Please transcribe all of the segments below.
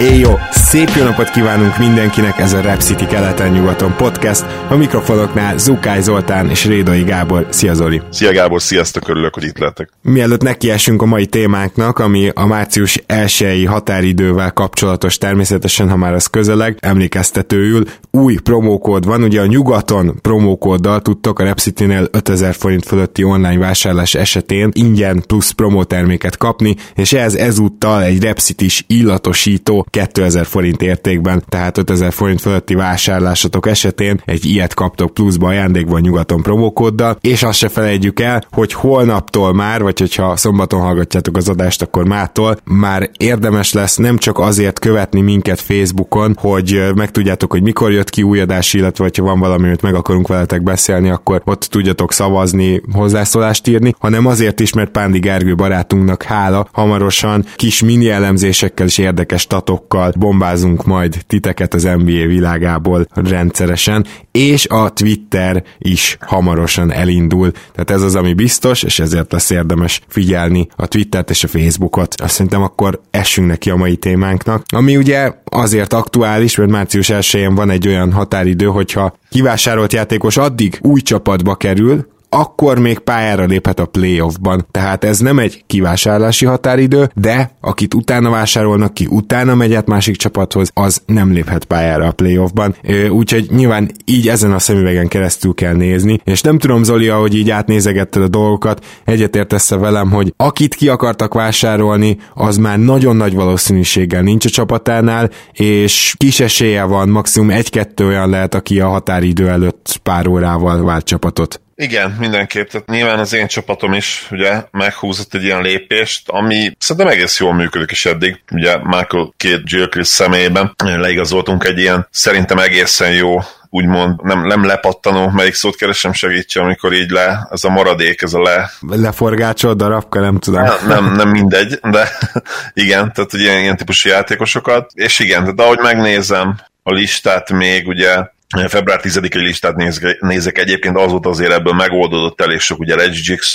Éjjó! Szép jó napot kívánunk mindenkinek, ez a Rap City keleten-nyugaton podcast. A mikrofonoknál Zukály Zoltán és Rédai Gábor. Szia Zoli! Szia Gábor, sziasztok, örülök, hogy itt lettek. Mielőtt nekiesünk a mai témánknak, ami a március 1 határidővel kapcsolatos természetesen, ha már az közeleg, emlékeztetőül új promókód van, ugye a nyugaton promókóddal tudtok a Rap City-nél 5000 forint fölötti online vásárlás esetén ingyen plusz promóterméket kapni, és ez ezúttal egy Rap City-s illatosító 2000 forint értékben, tehát 5000 forint fölötti vásárlásatok esetén egy ilyet kaptok pluszba ajándékban nyugaton promókóddal, és azt se felejtjük el, hogy holnaptól már, vagy hogyha szombaton hallgatjátok az adást, akkor mától már érdemes lesz nem csak azért követni minket Facebookon, hogy megtudjátok, hogy mikor jött ki új adás, illetve hogyha van valami, amit meg akarunk veletek beszélni, akkor ott tudjatok szavazni, hozzászólást írni, hanem azért is, mert Pándi Gergő barátunknak hála, hamarosan kis mini elemzésekkel és érdekes tatok adatokkal bombázunk majd titeket az NBA világából rendszeresen, és a Twitter is hamarosan elindul. Tehát ez az, ami biztos, és ezért lesz érdemes figyelni a Twittert és a Facebookot. Azt szerintem akkor essünk neki a mai témánknak, ami ugye azért aktuális, mert március 1 van egy olyan határidő, hogyha kivásárolt játékos addig új csapatba kerül, akkor még pályára léphet a playoffban. Tehát ez nem egy kivásárlási határidő, de akit utána vásárolnak ki, utána megy át másik csapathoz, az nem léphet pályára a playoffban. Úgyhogy nyilván így ezen a szemüvegen keresztül kell nézni, és nem tudom Zoli, hogy így átnézegetted a dolgokat, egyetértesz velem, hogy akit ki akartak vásárolni, az már nagyon nagy valószínűséggel nincs a csapatánál, és kis esélye van, maximum egy-kettő olyan lehet, aki a határidő előtt pár órával vált csapatot. Igen, mindenképp. Tehát nyilván az én csapatom is ugye meghúzott egy ilyen lépést, ami szerintem egész jól működik is eddig. Ugye Michael két Gilchrist személyében leigazoltunk egy ilyen szerintem egészen jó úgymond nem, nem lepattanó, melyik szót keresem segítse, amikor így le, ez a maradék, ez a le... Leforgácsol darabka, nem tudom. Nem, nem, nem mindegy, de igen, tehát ugye ilyen, ilyen típusú játékosokat, és igen, tehát ahogy megnézem a listát még, ugye február 10-i listát nézek, nézek egyébként, azóta azért ebből megoldódott elég sok, ugye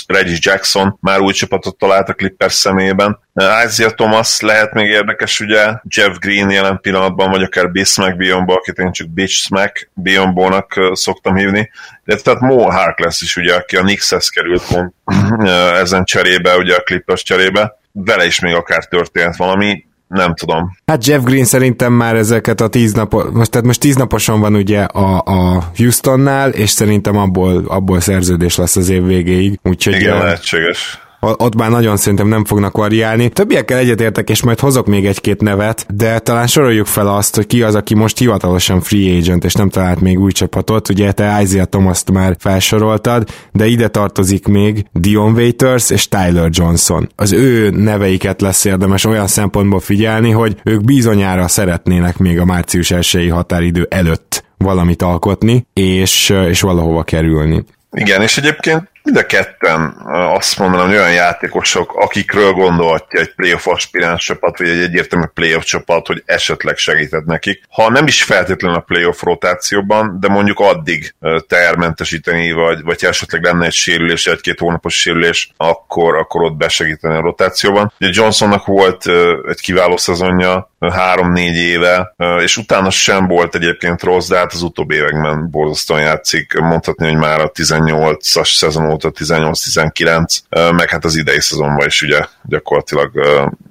Reggie Jackson már új csapatot talált a Clippers szemében. Isaiah Thomas lehet még érdekes, ugye Jeff Green jelen pillanatban, vagy akár Bismack Bionbo, akit én csak Bitch Smack Bionbo-nak szoktam hívni. De tehát Mo Harkless is, ugye, aki a Knickshez került ezen cserébe, ugye a Clippers cserébe. Vele is még akár történt valami nem tudom. Hát Jeff Green szerintem már ezeket a tíz napos, most, tehát most tíz naposan van ugye a, a Houstonnál, és szerintem abból, abból szerződés lesz az év végéig. Úgyhogy Igen, lehetséges ott már nagyon szerintem nem fognak variálni. Többiekkel egyetértek, és majd hozok még egy-két nevet, de talán soroljuk fel azt, hogy ki az, aki most hivatalosan free agent, és nem talált még új csapatot. Ugye te Isaiah Thomas-t már felsoroltad, de ide tartozik még Dion Waiters és Tyler Johnson. Az ő neveiket lesz érdemes olyan szempontból figyelni, hogy ők bizonyára szeretnének még a március 1 határidő előtt valamit alkotni, és, és valahova kerülni. Igen, és egyébként mind a ketten azt mondanám, hogy olyan játékosok, akikről gondolhatja egy playoff aspiráns csapat, vagy egy egyértelmű playoff csapat, hogy esetleg segített nekik. Ha nem is feltétlenül a playoff rotációban, de mondjuk addig termentesíteni, vagy, vagy esetleg lenne egy sérülés, egy-két hónapos sérülés, akkor, akkor ott besegíteni a rotációban. Ugye Johnsonnak volt egy kiváló szezonja, három-négy éve, és utána sem volt egyébként rossz, de hát az utóbbi években borzasztóan játszik. Mondhatni, hogy már a 18-as szezon óta 18-19, meg hát az idei szezonban is ugye gyakorlatilag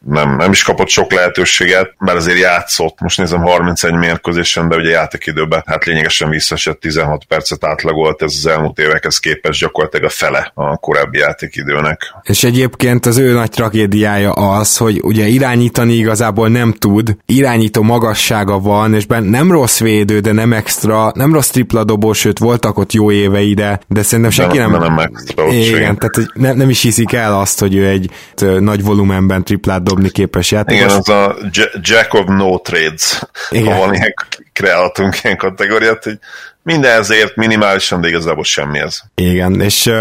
nem, nem is kapott sok lehetőséget, mert azért játszott, most nézem 31 mérkőzésen, de ugye játékidőben hát lényegesen visszaesett 16 percet átlagolt ez az elmúlt évekhez képest gyakorlatilag a fele a korábbi játékidőnek. És egyébként az ő nagy tragédiája az, hogy ugye irányítani igazából nem tud, irányító magassága van, és ben nem rossz védő, de nem extra, nem rossz tripla dobó, sőt voltak ott jó évei, de, de szerintem senki nem... nem, nem igen, tehát hogy ne, nem is hiszik el azt, hogy ő egy nagy volumenben triplát dobni képes játékos. Igen, az a Jack of no trades, Igen. ha van ilyen kreálhatunk ilyen kategóriát, hogy minden ezért minimálisan, de igazából semmi ez. Igen, és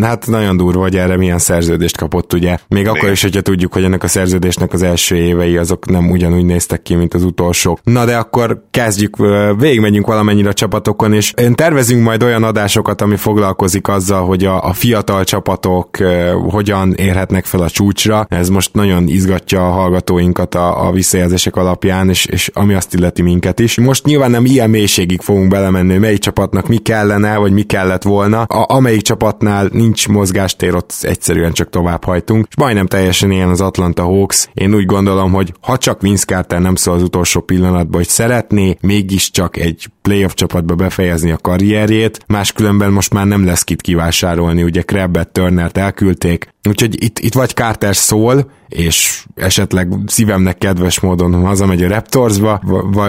hát nagyon durva, hogy erre milyen szerződést kapott, ugye. Még Igen. akkor is, hogyha tudjuk, hogy ennek a szerződésnek az első évei azok nem ugyanúgy néztek ki, mint az utolsó. Na de akkor kezdjük, végigmegyünk valamennyire a csapatokon, és tervezünk majd olyan adásokat, ami foglalkozik azzal, hogy a, a fiatal csapatok hogyan érhetnek fel a csúcsra. Ez most nagyon izgatja a hallgatóinkat a, a visszajelzések alapján, és, és ami azt illeti minket is. Most nyilván nem ilyen mélységig fogunk belemenni, melyik csapatnak mi kellene, vagy mi kellett volna. A, amelyik csapatnál nincs mozgástér, ott egyszerűen csak tovább hajtunk. És majdnem teljesen ilyen az Atlanta Hawks. Én úgy gondolom, hogy ha csak Vince Carter nem szól az utolsó pillanatban, hogy szeretné mégiscsak egy playoff csapatba befejezni a karrierjét, máskülönben most már nem lesz kit kivásárolni, ugye Krabbet, Turnert elküldték, úgyhogy itt, itt vagy Carter szól, és esetleg szívemnek kedves módon hazamegy a Raptorsba,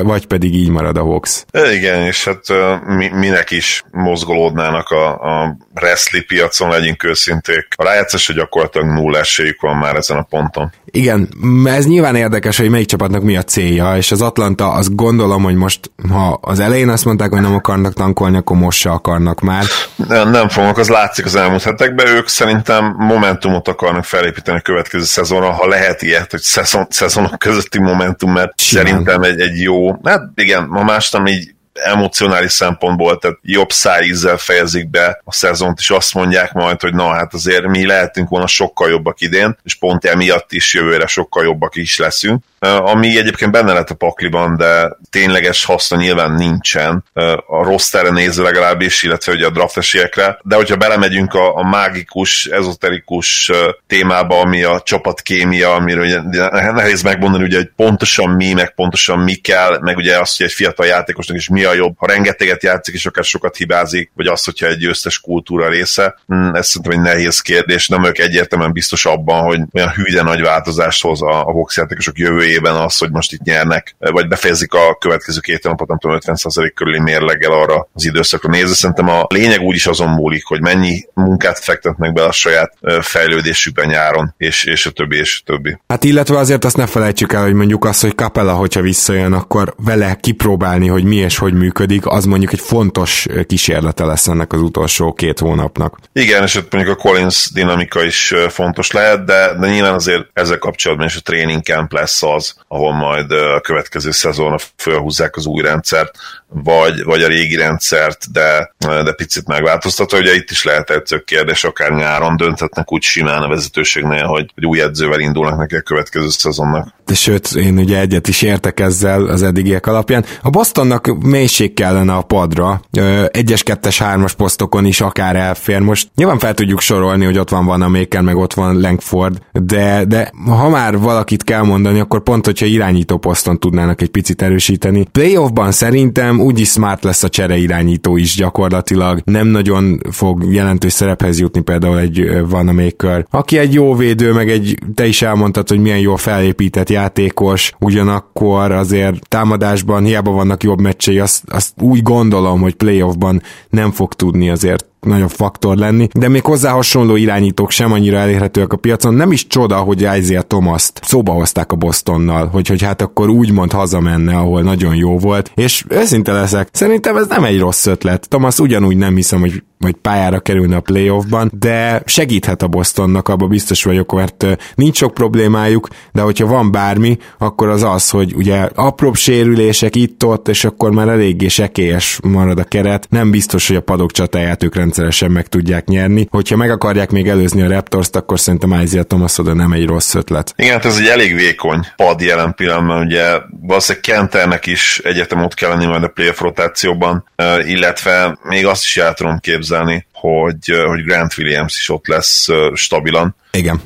vagy pedig így marad a Hawks. Igen, és hát mi, minek is mozgolódnának a, a wrestling piacon, legyünk őszinték. A rájátszás, hogy gyakorlatilag nulla esélyük van már ezen a ponton. Igen, ez nyilván érdekes, hogy melyik csapatnak mi a célja, és az Atlanta azt gondolom, hogy most, ha az elején azt mondták, hogy nem akarnak tankolni, akkor most se akarnak már. Nem, nem fognak, az látszik az elmúlt hetekben, ők szerintem momentumot akarnak felépíteni a következő szezonra, ha lehet ilyet, hogy szezon, szezonok közötti momentum, mert Simán. szerintem egy, egy jó, hát igen, ma nem így emocionális szempontból, tehát jobb szájízzel fejezik be a szezont, és azt mondják majd, hogy na hát azért mi lehetünk volna sokkal jobbak idén, és pont emiatt is jövőre sokkal jobbak is leszünk ami egyébként benne lett a pakliban, de tényleges haszna nyilván nincsen. A rosterre nézve legalábbis, illetve ugye a draft esélyekre, de hogyha belemegyünk a, a mágikus, ezoterikus témába, ami a csapatkémia, amiről ugye nehéz megmondani, ugye, hogy pontosan mi, meg pontosan mi kell, meg ugye azt, hogy egy fiatal játékosnak is mi a jobb, ha rengeteget játszik és akár sokat hibázik, vagy azt, hogyha egy győztes kultúra része. Hmm, ez szerintem egy nehéz kérdés, nem ők egyértelműen biztos abban, hogy olyan hűde nagy változást hoz a, a Vox játékosok jövőjében fejében az, hogy most itt nyernek, vagy befejezik a következő két napot, nem tudom, 50% körüli mérleggel arra az időszakra nézve. Szerintem a lényeg úgy is azon múlik, hogy mennyi munkát fektetnek be a saját fejlődésükben nyáron, és, és a többi, és a többi. Hát illetve azért azt ne felejtsük el, hogy mondjuk az, hogy Capella, hogyha visszajön, akkor vele kipróbálni, hogy mi és hogy működik, az mondjuk egy fontos kísérlete lesz ennek az utolsó két hónapnak. Igen, és ott mondjuk a Collins dinamika is fontos lehet, de, de nyilván azért ezzel kapcsolatban is a training camp lesz az, az, ahol majd a következő szezonra felhúzzák az új rendszert, vagy, vagy a régi rendszert, de, de picit megváltoztatva. Ugye itt is lehet egy kérdés, akár nyáron dönthetnek úgy simán a vezetőségnél, hogy, hogy új edzővel indulnak neki a következő szezonnak. De sőt, én ugye egyet is értek ezzel az eddigiek alapján. A Bostonnak mélység kellene a padra, egyes, kettes, hármas posztokon is akár elfér. Most nyilván fel tudjuk sorolni, hogy ott van Van Maker, meg ott van Langford, de, de ha már valakit kell mondani, akkor pont, hogyha irányító poszton tudnának egy picit erősíteni. Playoffban szerintem úgyis smart lesz a csere irányító is gyakorlatilag. Nem nagyon fog jelentős szerephez jutni például egy Van Maker, aki egy jó védő, meg egy, te is elmondtad, hogy milyen jó felépített játékos, ugyanakkor azért támadásban hiába vannak jobb meccsei, azt, azt úgy gondolom, hogy playoffban nem fog tudni azért nagyobb faktor lenni, de még hozzá hasonló irányítók sem annyira elérhetőek a piacon. Nem is csoda, hogy Isaiah Thomas-t szóba hozták a Bostonnal, hogy, hogy hát akkor úgymond hazamenne, ahol nagyon jó volt, és őszinte leszek, szerintem ez nem egy rossz ötlet. Thomas ugyanúgy nem hiszem, hogy vagy pályára kerülne a playoffban, de segíthet a Bostonnak, abban biztos vagyok, mert nincs sok problémájuk, de hogyha van bármi, akkor az az, hogy ugye apróbb sérülések itt-ott, és akkor már eléggé sekélyes marad a keret, nem biztos, hogy a padok csatáját ők rendszeresen meg tudják nyerni. Hogyha meg akarják még előzni a raptors akkor szerintem Isaiah Thomas oda nem egy rossz ötlet. Igen, hát ez egy elég vékony pad jelen pillanatban, ugye valószínűleg Kenternek is egyetem ott kell lenni majd a playoff rotációban, illetve még azt is el tudom képzelni, hogy, hogy Grant Williams is ott lesz stabilan. Igen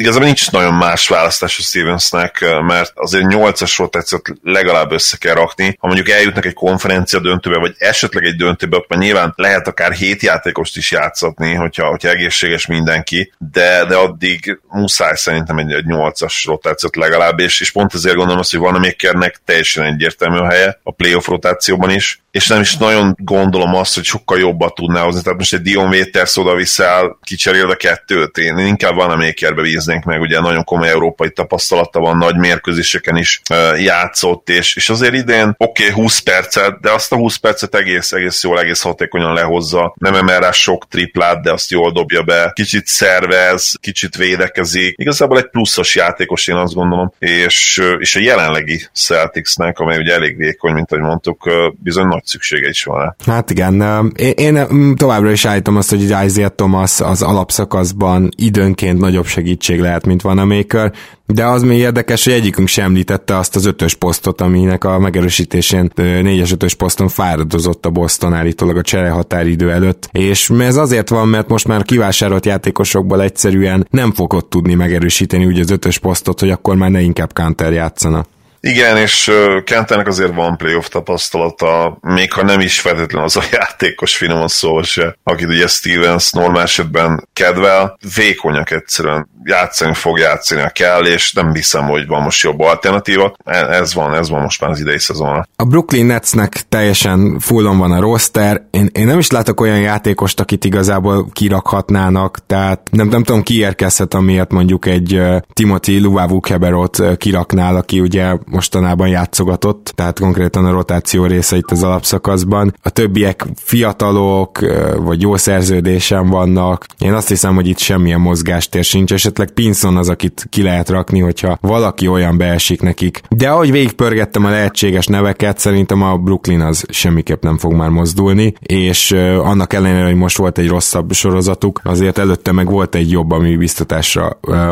igazából nincs nagyon más választás a Stevensnek, mert azért 8-as rotációt legalább össze kell rakni. Ha mondjuk eljutnak egy konferencia döntőbe, vagy esetleg egy döntőbe, akkor nyilván lehet akár hét játékost is játszatni, hogyha, hogyha egészséges mindenki, de, de addig muszáj szerintem egy, egy 8-as rotációt legalább, és, és pont ezért gondolom azt, hogy van a Makernek teljesen egyértelmű a helye a playoff rotációban is, és nem is nagyon gondolom azt, hogy sokkal jobbat tudná hozni. Tehát most egy Dion Waiters oda viszel, kicserél a kettőt. Én inkább van a Makerbe bíznénk meg, ugye nagyon komoly európai tapasztalata van, nagy mérkőzéseken is játszott, és, és azért idén oké, okay, 20 percet, de azt a 20 percet egész, egész jól, egész hatékonyan lehozza. Nem emel rá sok triplát, de azt jól dobja be. Kicsit szervez, kicsit védekezik. Igazából egy pluszos játékos, én azt gondolom, és, és a jelenlegi Celticsnek, amely ugye elég vékony, mint ahogy mondtuk, bizony szüksége is van. Hát igen, én, továbbra is állítom azt, hogy Isaiah Thomas az alapszakaszban időnként nagyobb segítség lehet, mint van a Maker, de az még érdekes, hogy egyikünk sem említette azt az ötös posztot, aminek a megerősítésén négyes ötös poszton fáradozott a Boston állítólag a csere határidő előtt. És ez azért van, mert most már kivásárolt játékosokból egyszerűen nem fogod tudni megerősíteni úgy az ötös posztot, hogy akkor már ne inkább counter játszana. Igen, és Kentának azért van playoff tapasztalata, még ha nem is feltétlenül az a játékos finoman szó se, akit ugye Stevens normál esetben kedvel, vékonyak egyszerűen játszani fog játszani kell, és nem hiszem, hogy van most jobb alternatíva. E, ez van, ez van most már az idei szezon. A Brooklyn Netsnek teljesen fullon van a roster. Én, én nem is látok olyan játékost, akit igazából kirakhatnának, tehát nem, nem tudom, ki érkezhet, amiért mondjuk egy Timothy Luvavu-Keberot uh, kiraknál, aki ugye mostanában játszogatott, tehát konkrétan a rotáció része itt az alapszakaszban. A többiek fiatalok, vagy jó szerződésen vannak. Én azt hiszem, hogy itt semmilyen mozgástér sincs, esetleg Pinson az, akit ki lehet rakni, hogyha valaki olyan beesik nekik. De ahogy végigpörgettem a lehetséges neveket, szerintem a Brooklyn az semmiképp nem fog már mozdulni, és annak ellenére, hogy most volt egy rosszabb sorozatuk, azért előtte meg volt egy jobb, ami biztatásra,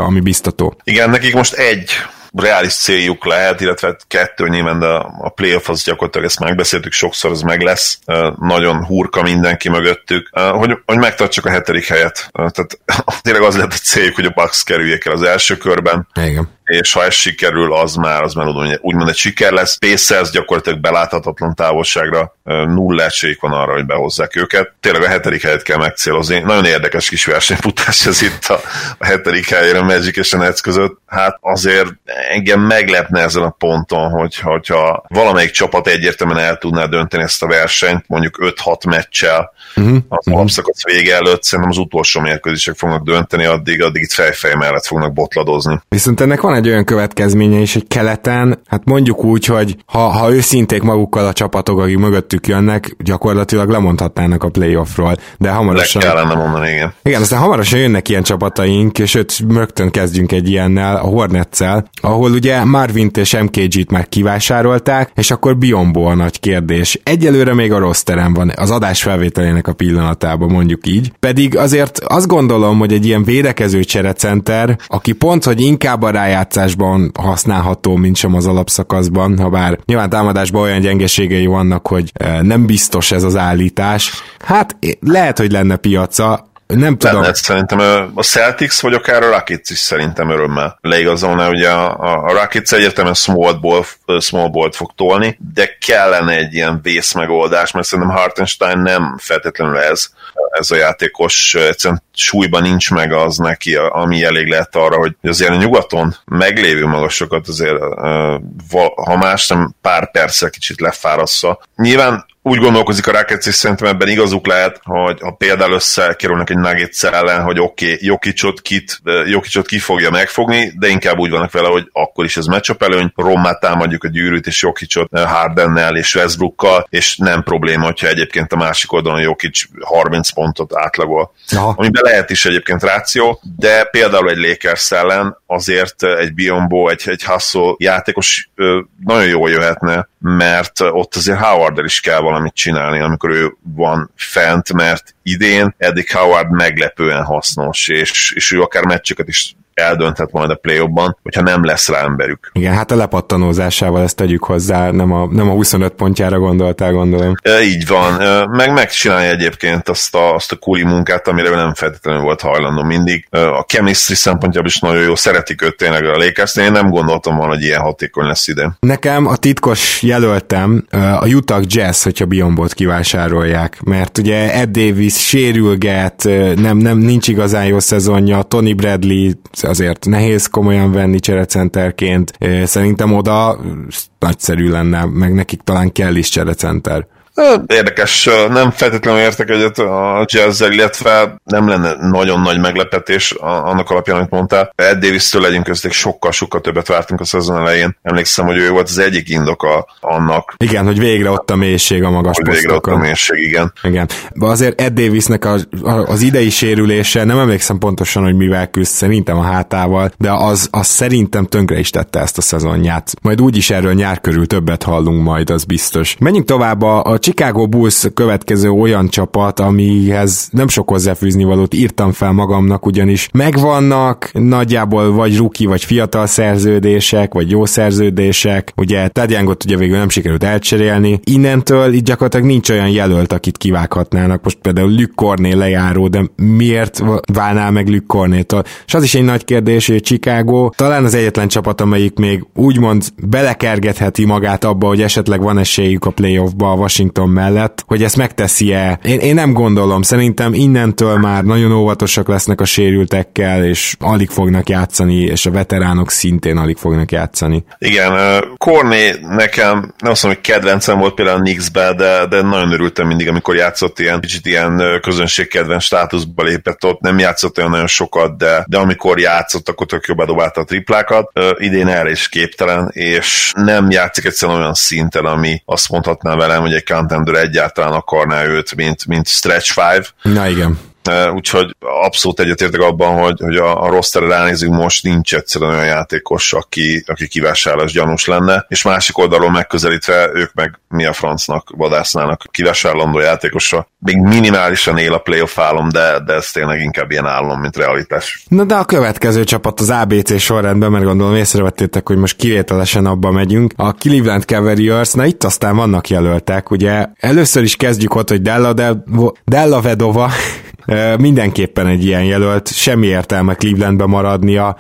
ami biztató. Igen, nekik most egy reális céljuk lehet, illetve kettő nyilván, de a playoff az gyakorlatilag ezt megbeszéltük, sokszor az meg lesz, nagyon hurka mindenki mögöttük, hogy, hogy megtartsuk a hetedik helyet. Tehát tényleg az lehet a céljuk, hogy a Bucks kerüljék el az első körben. Igen és ha ez sikerül, az már, az már úgymond egy siker lesz. Pacers gyakorlatilag beláthatatlan távolságra nulla esélyük van arra, hogy behozzák őket. Tényleg a hetedik helyet kell megcélozni. Nagyon érdekes kis versenyfutás ez itt a, a hetedik helyére a Magic és a Nets között. Hát azért engem meglepne ezen a ponton, hogy, hogyha valamelyik csapat egyértelműen el tudná dönteni ezt a versenyt, mondjuk 5-6 meccsel, uh-huh. az uh-huh. alapszakasz vége előtt, szerintem az utolsó mérkőzések fognak dönteni, addig, addig itt fejfej mellett fognak botladozni. Viszont ennek van egy olyan következménye is, hogy keleten, hát mondjuk úgy, hogy ha, ha őszinték magukkal a csapatok, akik mögöttük jönnek, gyakorlatilag lemondhatnának a playoffról, de hamarosan... Le kellene mondani, igen. Igen, aztán hamarosan jönnek ilyen csapataink, és öt rögtön kezdjünk egy ilyennel, a Hornetszel, ahol ugye Marvint és MKG-t már kivásárolták, és akkor Biombo a nagy kérdés. Egyelőre még a rossz terem van, az adás felvételének a pillanatában, mondjuk így. Pedig azért azt gondolom, hogy egy ilyen védekező cserecenter, aki pont, hogy inkább a rájátszás támadásban használható, mint sem az alapszakaszban, ha bár nyilván támadásban olyan gyengeségei vannak, hogy eh, nem biztos ez az állítás. Hát lehet, hogy lenne piaca, nem tudom. Lenne, szerintem a Celtics, vagy akár a Rockets is szerintem örömmel leigazolna. Ugye a, a Rockets egyértelműen small ball, small ball fog tolni, de kellene egy ilyen vészmegoldás, mert szerintem Hartenstein nem feltétlenül ez, ez a játékos egyszerűen súlyban nincs meg az neki, ami elég lehet arra, hogy azért a nyugaton meglévő magasokat azért, ha más nem pár perccel kicsit lefárassza. Nyilván úgy gondolkozik a Rockets, és szerintem ebben igazuk lehet, hogy ha például összekerülnek egy Nuggets ellen, hogy oké, okay, Jokicsot, kit, Jokicsot ki fogja megfogni, de inkább úgy vannak vele, hogy akkor is ez matchup előny, Rommát támadjuk a gyűrűt, és Jokicsot Hardennel és Westbrookkal, és nem probléma, hogyha egyébként a másik oldalon Jokic 30 pontot átlagol. Aha. Amiben lehet is egyébként ráció, de például egy Lakers ellen azért egy Biombo, egy, egy Hustle játékos nagyon jól jöhetne, mert ott azért Howard is kell valamit csinálni, amikor ő van fent, mert idén eddig Howard meglepően hasznos, és, és ő akár meccseket is eldönthet majd a play hogyha nem lesz rá emberük. Igen, hát a lepattanózásával ezt tegyük hozzá, nem a, nem a 25 pontjára gondoltál, gondolom. E, így van, meg megcsinálja egyébként azt a, azt a kuli munkát, amire nem feltétlenül volt hajlandó mindig. A chemistry szempontjából is nagyon jó, szeretik őt tényleg a lakers én nem gondoltam volna, hogy ilyen hatékony lesz ide. Nekem a titkos jelöltem a Utah Jazz, hogyha Biombot kivásárolják, mert ugye Ed Davis sérülget, nem, nem nincs igazán jó szezonja, Tony Bradley azért nehéz komolyan venni cserecenterként. Szerintem oda nagyszerű lenne, meg nekik talán kell is cserecenter. Érdekes, nem feltétlenül értek egyet a jazzzel, illetve nem lenne nagyon nagy meglepetés annak alapján, amit mondtál. Ed Davis-től legyünk közték sokkal-sokkal többet vártunk a szezon elején. Emlékszem, hogy ő volt az egyik indoka annak. Igen, hogy végre ott a mélység a magas hogy végre ott a mélység, igen. Igen. De azért Ed Davisnek a, a, az idei sérülése, nem emlékszem pontosan, hogy mivel küzd, szerintem a hátával, de az, az szerintem tönkre is tette ezt a szezonját. Majd úgyis erről nyár körül többet hallunk majd, az biztos. Menjünk tovább, a, a Chicago Bulls következő olyan csapat, amihez nem sok hozzáfűzni valót írtam fel magamnak, ugyanis megvannak nagyjából vagy ruki, vagy fiatal szerződések, vagy jó szerződések. Ugye Ted Youngot ugye végül nem sikerült elcserélni. Innentől itt gyakorlatilag nincs olyan jelölt, akit kivághatnának. Most például Luke Corné lejáró, de miért válnál meg Luke Cornétól? És az is egy nagy kérdés, hogy Chicago talán az egyetlen csapat, amelyik még úgymond belekergetheti magát abba, hogy esetleg van esélyük a playoffba a Washington mellett, hogy ezt megteszi-e. Én, én nem gondolom, szerintem innentől már nagyon óvatosak lesznek a sérültekkel, és alig fognak játszani, és a veteránok szintén alig fognak játszani. Igen, Korné nekem nem azt mondom, hogy kedvencem volt például a Knicksbe, de, de nagyon örültem mindig, amikor játszott ilyen kicsit ilyen közönségkedvenc státuszba lépett ott, nem játszott olyan nagyon sokat, de, de amikor játszott, akkor tök jobban dobálta a triplákat. Idén erre is képtelen, és nem játszik egyszerűen olyan szinten, ami azt mondhatná velem, hogy egy contender egyáltalán akarná őt, mint, mint stretch five. Na igen úgyhogy abszolút egyetértek abban, hogy, hogy a, a rosterre ránézünk most nincs egyszerűen olyan játékos, aki, aki kivásárlás gyanús lenne, és másik oldalról megközelítve ők meg mi a francnak vadásznának kivásárlandó játékosra. Még minimálisan él a playoff álom, de, de ez tényleg inkább ilyen álom, mint realitás. Na de a következő csapat az ABC sorrendben, mert gondolom észrevettétek, hogy most kivételesen abba megyünk. A Cleveland Cavaliers, na itt aztán vannak jelöltek, ugye először is kezdjük ott, hogy Della, Della Vedova mindenképpen egy ilyen jelölt, semmi értelme Clevelandbe maradnia,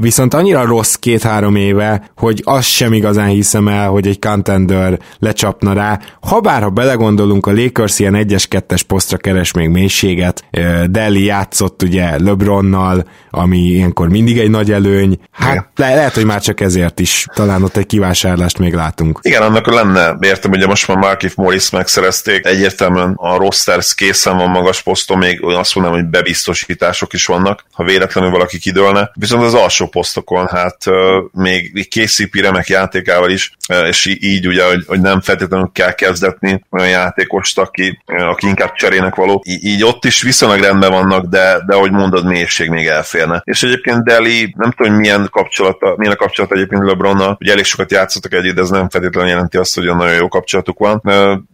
viszont annyira rossz két-három éve, hogy azt sem igazán hiszem el, hogy egy contender lecsapna rá. Habár, ha belegondolunk, a Lakers ilyen 1-2-es posztra keres még mélységet, Deli játszott ugye LeBronnal, ami ilyenkor mindig egy nagy előny, hát le- lehet, hogy már csak ezért is. Talán ott egy kivásárlást még látunk. Igen, annak lenne, értem, hogy most már Markif Morris megszerezték, egyértelműen a rosters készen van magas poszton, még olyan azt mondanám, hogy bebiztosítások is vannak, ha véletlenül valaki kidőlne. Viszont az alsó posztokon, hát még KCP remek játékával is, és így ugye, hogy, hogy nem feltétlenül kell kezdetni olyan játékost, aki, aki inkább cserének való. Í- így ott is viszonylag rendben vannak, de, de ahogy mondod, mélység még elférne. És egyébként Deli, nem tudom, hogy milyen kapcsolata, milyen a kapcsolat egyébként LeBronnal, ugye elég sokat játszottak együtt, de ez nem feltétlenül jelenti azt, hogy nagyon jó kapcsolatuk van.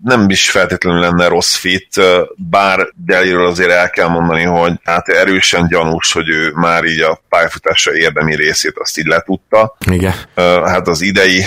Nem is feltétlenül lenne rossz fit, bár Deliről azért el kell mondani, hogy hát erősen gyanús, hogy ő már így a pályafutása érdemi részét azt így letudta. Igen. Hát az idei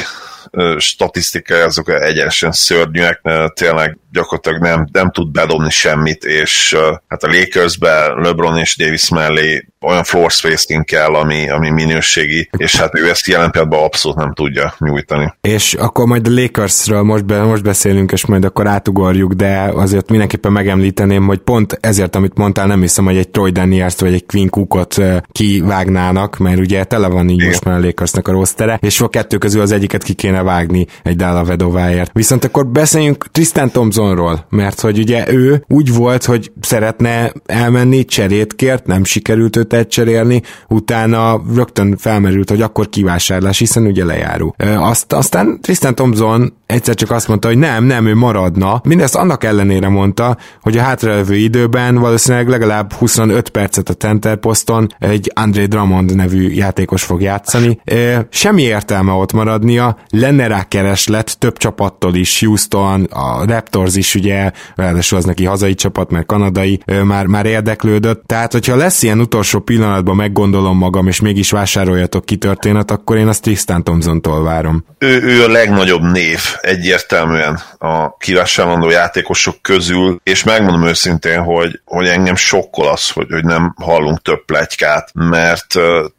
statisztikai azok egyenesen szörnyűek, tényleg gyakorlatilag nem, nem tud bedobni semmit, és hát a Lakersbe LeBron és Davis mellé olyan floor spacing kell, ami, ami minőségi, és hát ő ezt jelen pillanatban abszolút nem tudja nyújtani. És akkor majd a Lakersről most, be, most beszélünk, és majd akkor átugorjuk, de azért mindenképpen megemlíteném, hogy pont ezért, amit mondtál, nem hiszem, hogy egy Troy daniels vagy egy Quinn Cookot kivágnának, mert ugye tele van így Igen. most már a Lakersnek a rostere, és a kettő közül az egyiket ki kéne vágni egy Dalla Vedováért. Viszont akkor beszéljünk Tristan Thompsonról, mert hogy ugye ő úgy volt, hogy szeretne elmenni, cserét kért, nem sikerült őt elcserélni, utána rögtön felmerült, hogy akkor kivásárlás, hiszen ugye lejáró. Azt, aztán Tristan Thompson egyszer csak azt mondta, hogy nem, nem, ő maradna. Mindezt annak ellenére mondta, hogy a hátralévő időben valószínűleg legalább 25 percet a center egy André Drummond nevű játékos fog játszani. Semmi értelme ott maradnia, lenne rá kereslet több csapattól is, Houston, a Raptors is ugye, ráadásul az neki hazai csapat, mert kanadai, már, már érdeklődött. Tehát, hogyha lesz ilyen utolsó pillanatban meggondolom magam, és mégis vásároljatok ki történet, akkor én azt Tristan Thompson-tól várom. Ő, ő a legnagyobb név egyértelműen a kivásárlandó játékosok közül, és megmondom őszintén, hogy, hogy engem sokkol az, hogy, hogy nem hallunk több plegykát, mert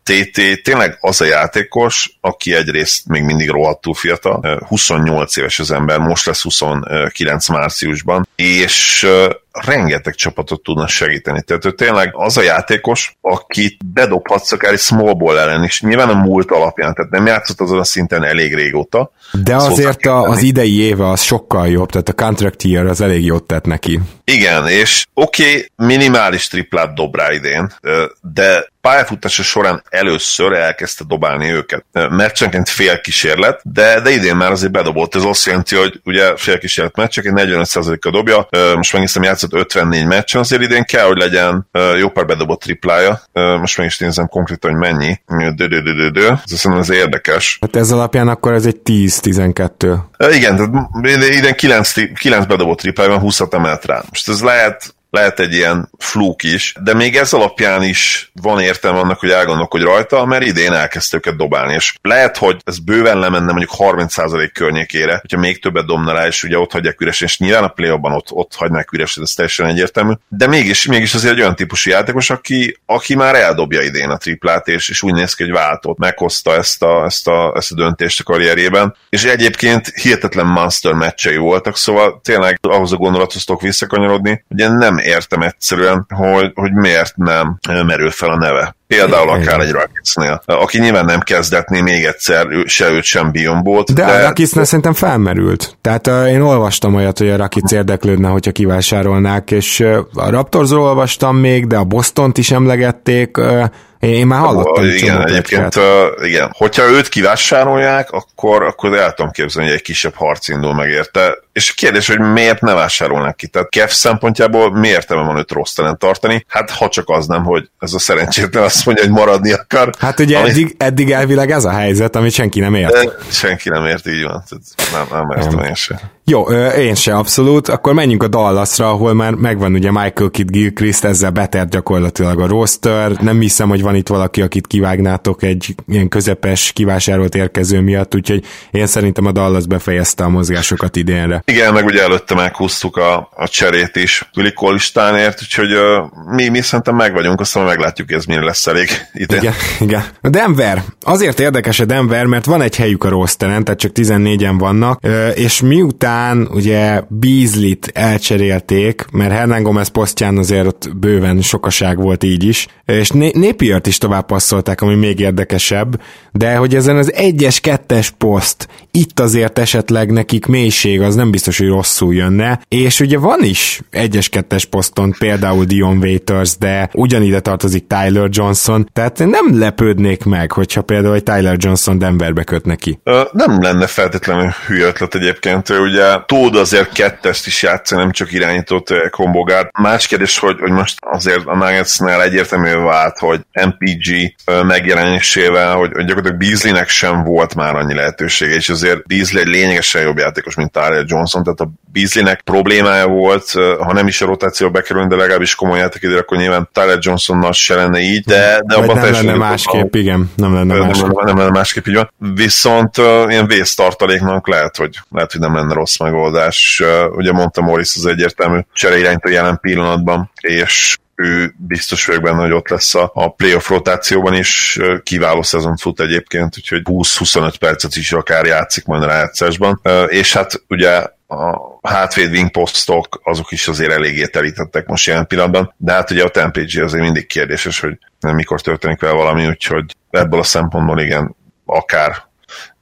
TT tényleg az a játékos, aki egyrészt még mindig rohadtul fiatal, 28 éves az ember, most lesz 29 márciusban, és rengeteg csapatot tudna segíteni. Tehát ő tényleg az a játékos, akit bedobhatsz akár egy small ball ellen is. Nyilván a múlt alapján, tehát nem játszott azon a szinten elég régóta. De azért a, az idei éve az sokkal jobb, tehát a contract year az elég jót tett neki. Igen, és oké, okay, minimális triplát dob rá idén, de pályafutása során először elkezdte dobálni őket. Meccsenként fél kísérlet, de, de idén már azért bedobott. Ez azt jelenti, hogy ugye fél kísérlet meccsenként 45%-a dobja, most megnéztem, játszott 54 meccsen, azért idén kell, hogy legyen jó pár bedobott triplája. Most meg is nézem konkrétan, hogy mennyi. Dö, dö, dö, dö, dö. Ez azt ez érdekes. Hát ez alapján akkor ez egy 10-12. Igen, tehát idén 9, 9 bedobott triplája van, 20 emelt rá. Most ez lehet lehet egy ilyen flúk is, de még ez alapján is van értelme annak, hogy elgondolkodj rajta, mert idén elkezdte őket dobálni, és lehet, hogy ez bőven lemenne mondjuk 30% környékére, hogyha még többet dobna rá, és ugye ott hagyják üresen, és nyilván a play ott, ott hagynák üresen, ez teljesen egyértelmű, de mégis, mégis azért egy olyan típusú játékos, aki, aki már eldobja idén a triplát, és, és úgy néz ki, hogy váltott, meghozta ezt a, ezt, a, ezt a döntést a karrierjében, és egyébként hihetetlen monster meccsei voltak, szóval tényleg ahhoz a gondolathoz tudok visszakanyarodni, ugye nem értem egyszerűen, hogy, hogy miért nem merül fel a neve. Például akár egy Rakicnél, aki nyilván nem kezdetné még egyszer se őt, sem Biombót. De, de... a Rakicnél szerintem felmerült. Tehát uh, én olvastam olyat, hogy a Rakic érdeklődne, hogyha kivásárolnák, és uh, a Raptorsról olvastam még, de a Bostont is emlegették, uh, én már hallottam. Uh, igen, egyébként, uh, igen. Hogyha őt kivásárolják, akkor, akkor el tudom képzelni, hogy egy kisebb harc indul meg érte. És a kérdés, hogy miért ne vásárolnak ki? Tehát Kev szempontjából miért nem van őt rossz tartani? Hát ha csak az nem, hogy ez a szerencsétlen azt mondja, hogy maradni akar. Hát ugye amit... eddig, eddig elvileg ez a helyzet, amit senki nem ért. Senki nem ért, így van. Nem, nem értem én sem. Jó, én se abszolút. Akkor menjünk a Dallasra, ahol már megvan ugye Michael Kidd Gilchrist, ezzel betert gyakorlatilag a roster. Nem hiszem, hogy van itt valaki, akit kivágnátok egy ilyen közepes, kivásárolt érkező miatt, úgyhogy én szerintem a Dallas befejezte a mozgásokat idénre. Igen, meg ugye előtte meghúztuk a, a cserét is Willi Kolistánért, úgyhogy uh, mi, mi szerintem meg vagyunk, aztán meglátjuk, hogy ez mire lesz elég ide. Igen, igen. A Denver. Azért érdekes a Denver, mert van egy helyük a rosteren, tehát csak 14-en vannak, és miután után ugye Beasley-t elcserélték, mert Hernán Gomez posztján azért ott bőven sokaság volt így is, és Né- Napiert is tovább passzolták, ami még érdekesebb, de hogy ezen az egyes, kettes poszt, itt azért esetleg nekik mélység, az nem biztos, hogy rosszul jönne, és ugye van is egyes, kettes poszton például Dion Waiters, de ugyanide tartozik Tyler Johnson, tehát nem lepődnék meg, hogyha például egy Tyler Johnson Denverbe köt neki. Nem lenne feltétlenül hülye ötlet egyébként, ugye tud azért kettest is játszani, nem csak irányított kombogát. Más kérdés, hogy, hogy most azért a Nuggetsnél egyértelmű vált, hogy MPG megjelenésével, hogy, hogy gyakorlatilag Beasleynek sem volt már annyi lehetősége, és azért Beasley egy lényegesen jobb játékos, mint Tyler Johnson, tehát a Beasleynek problémája volt, ha nem is a rotáció bekerül, de legalábbis komoly játékidő, akkor nyilván Tyler Johnsonnal se lenne így, de, de abban nem lenne másképp, igen, nem lenne másképp. Nem, nem lenne másképp, így van. Viszont uh, ilyen vésztartaléknak lehet, hogy lehet, hogy nem lenne rossz megoldás. Uh, ugye mondta Morris az egyértelmű csereirányt a jelen pillanatban, és ő biztos vagyok benne, hogy ott lesz a, a playoff rotációban is, kiváló szezon fut egyébként, úgyhogy 20-25 percet is akár játszik majd a rájátszásban. És hát ugye a hátvéd wing posztok, azok is azért eléggé telítettek most jelen pillanatban, de hát ugye a tempage azért mindig kérdéses, hogy nem mikor történik vele valami, úgyhogy ebből a szempontból igen, akár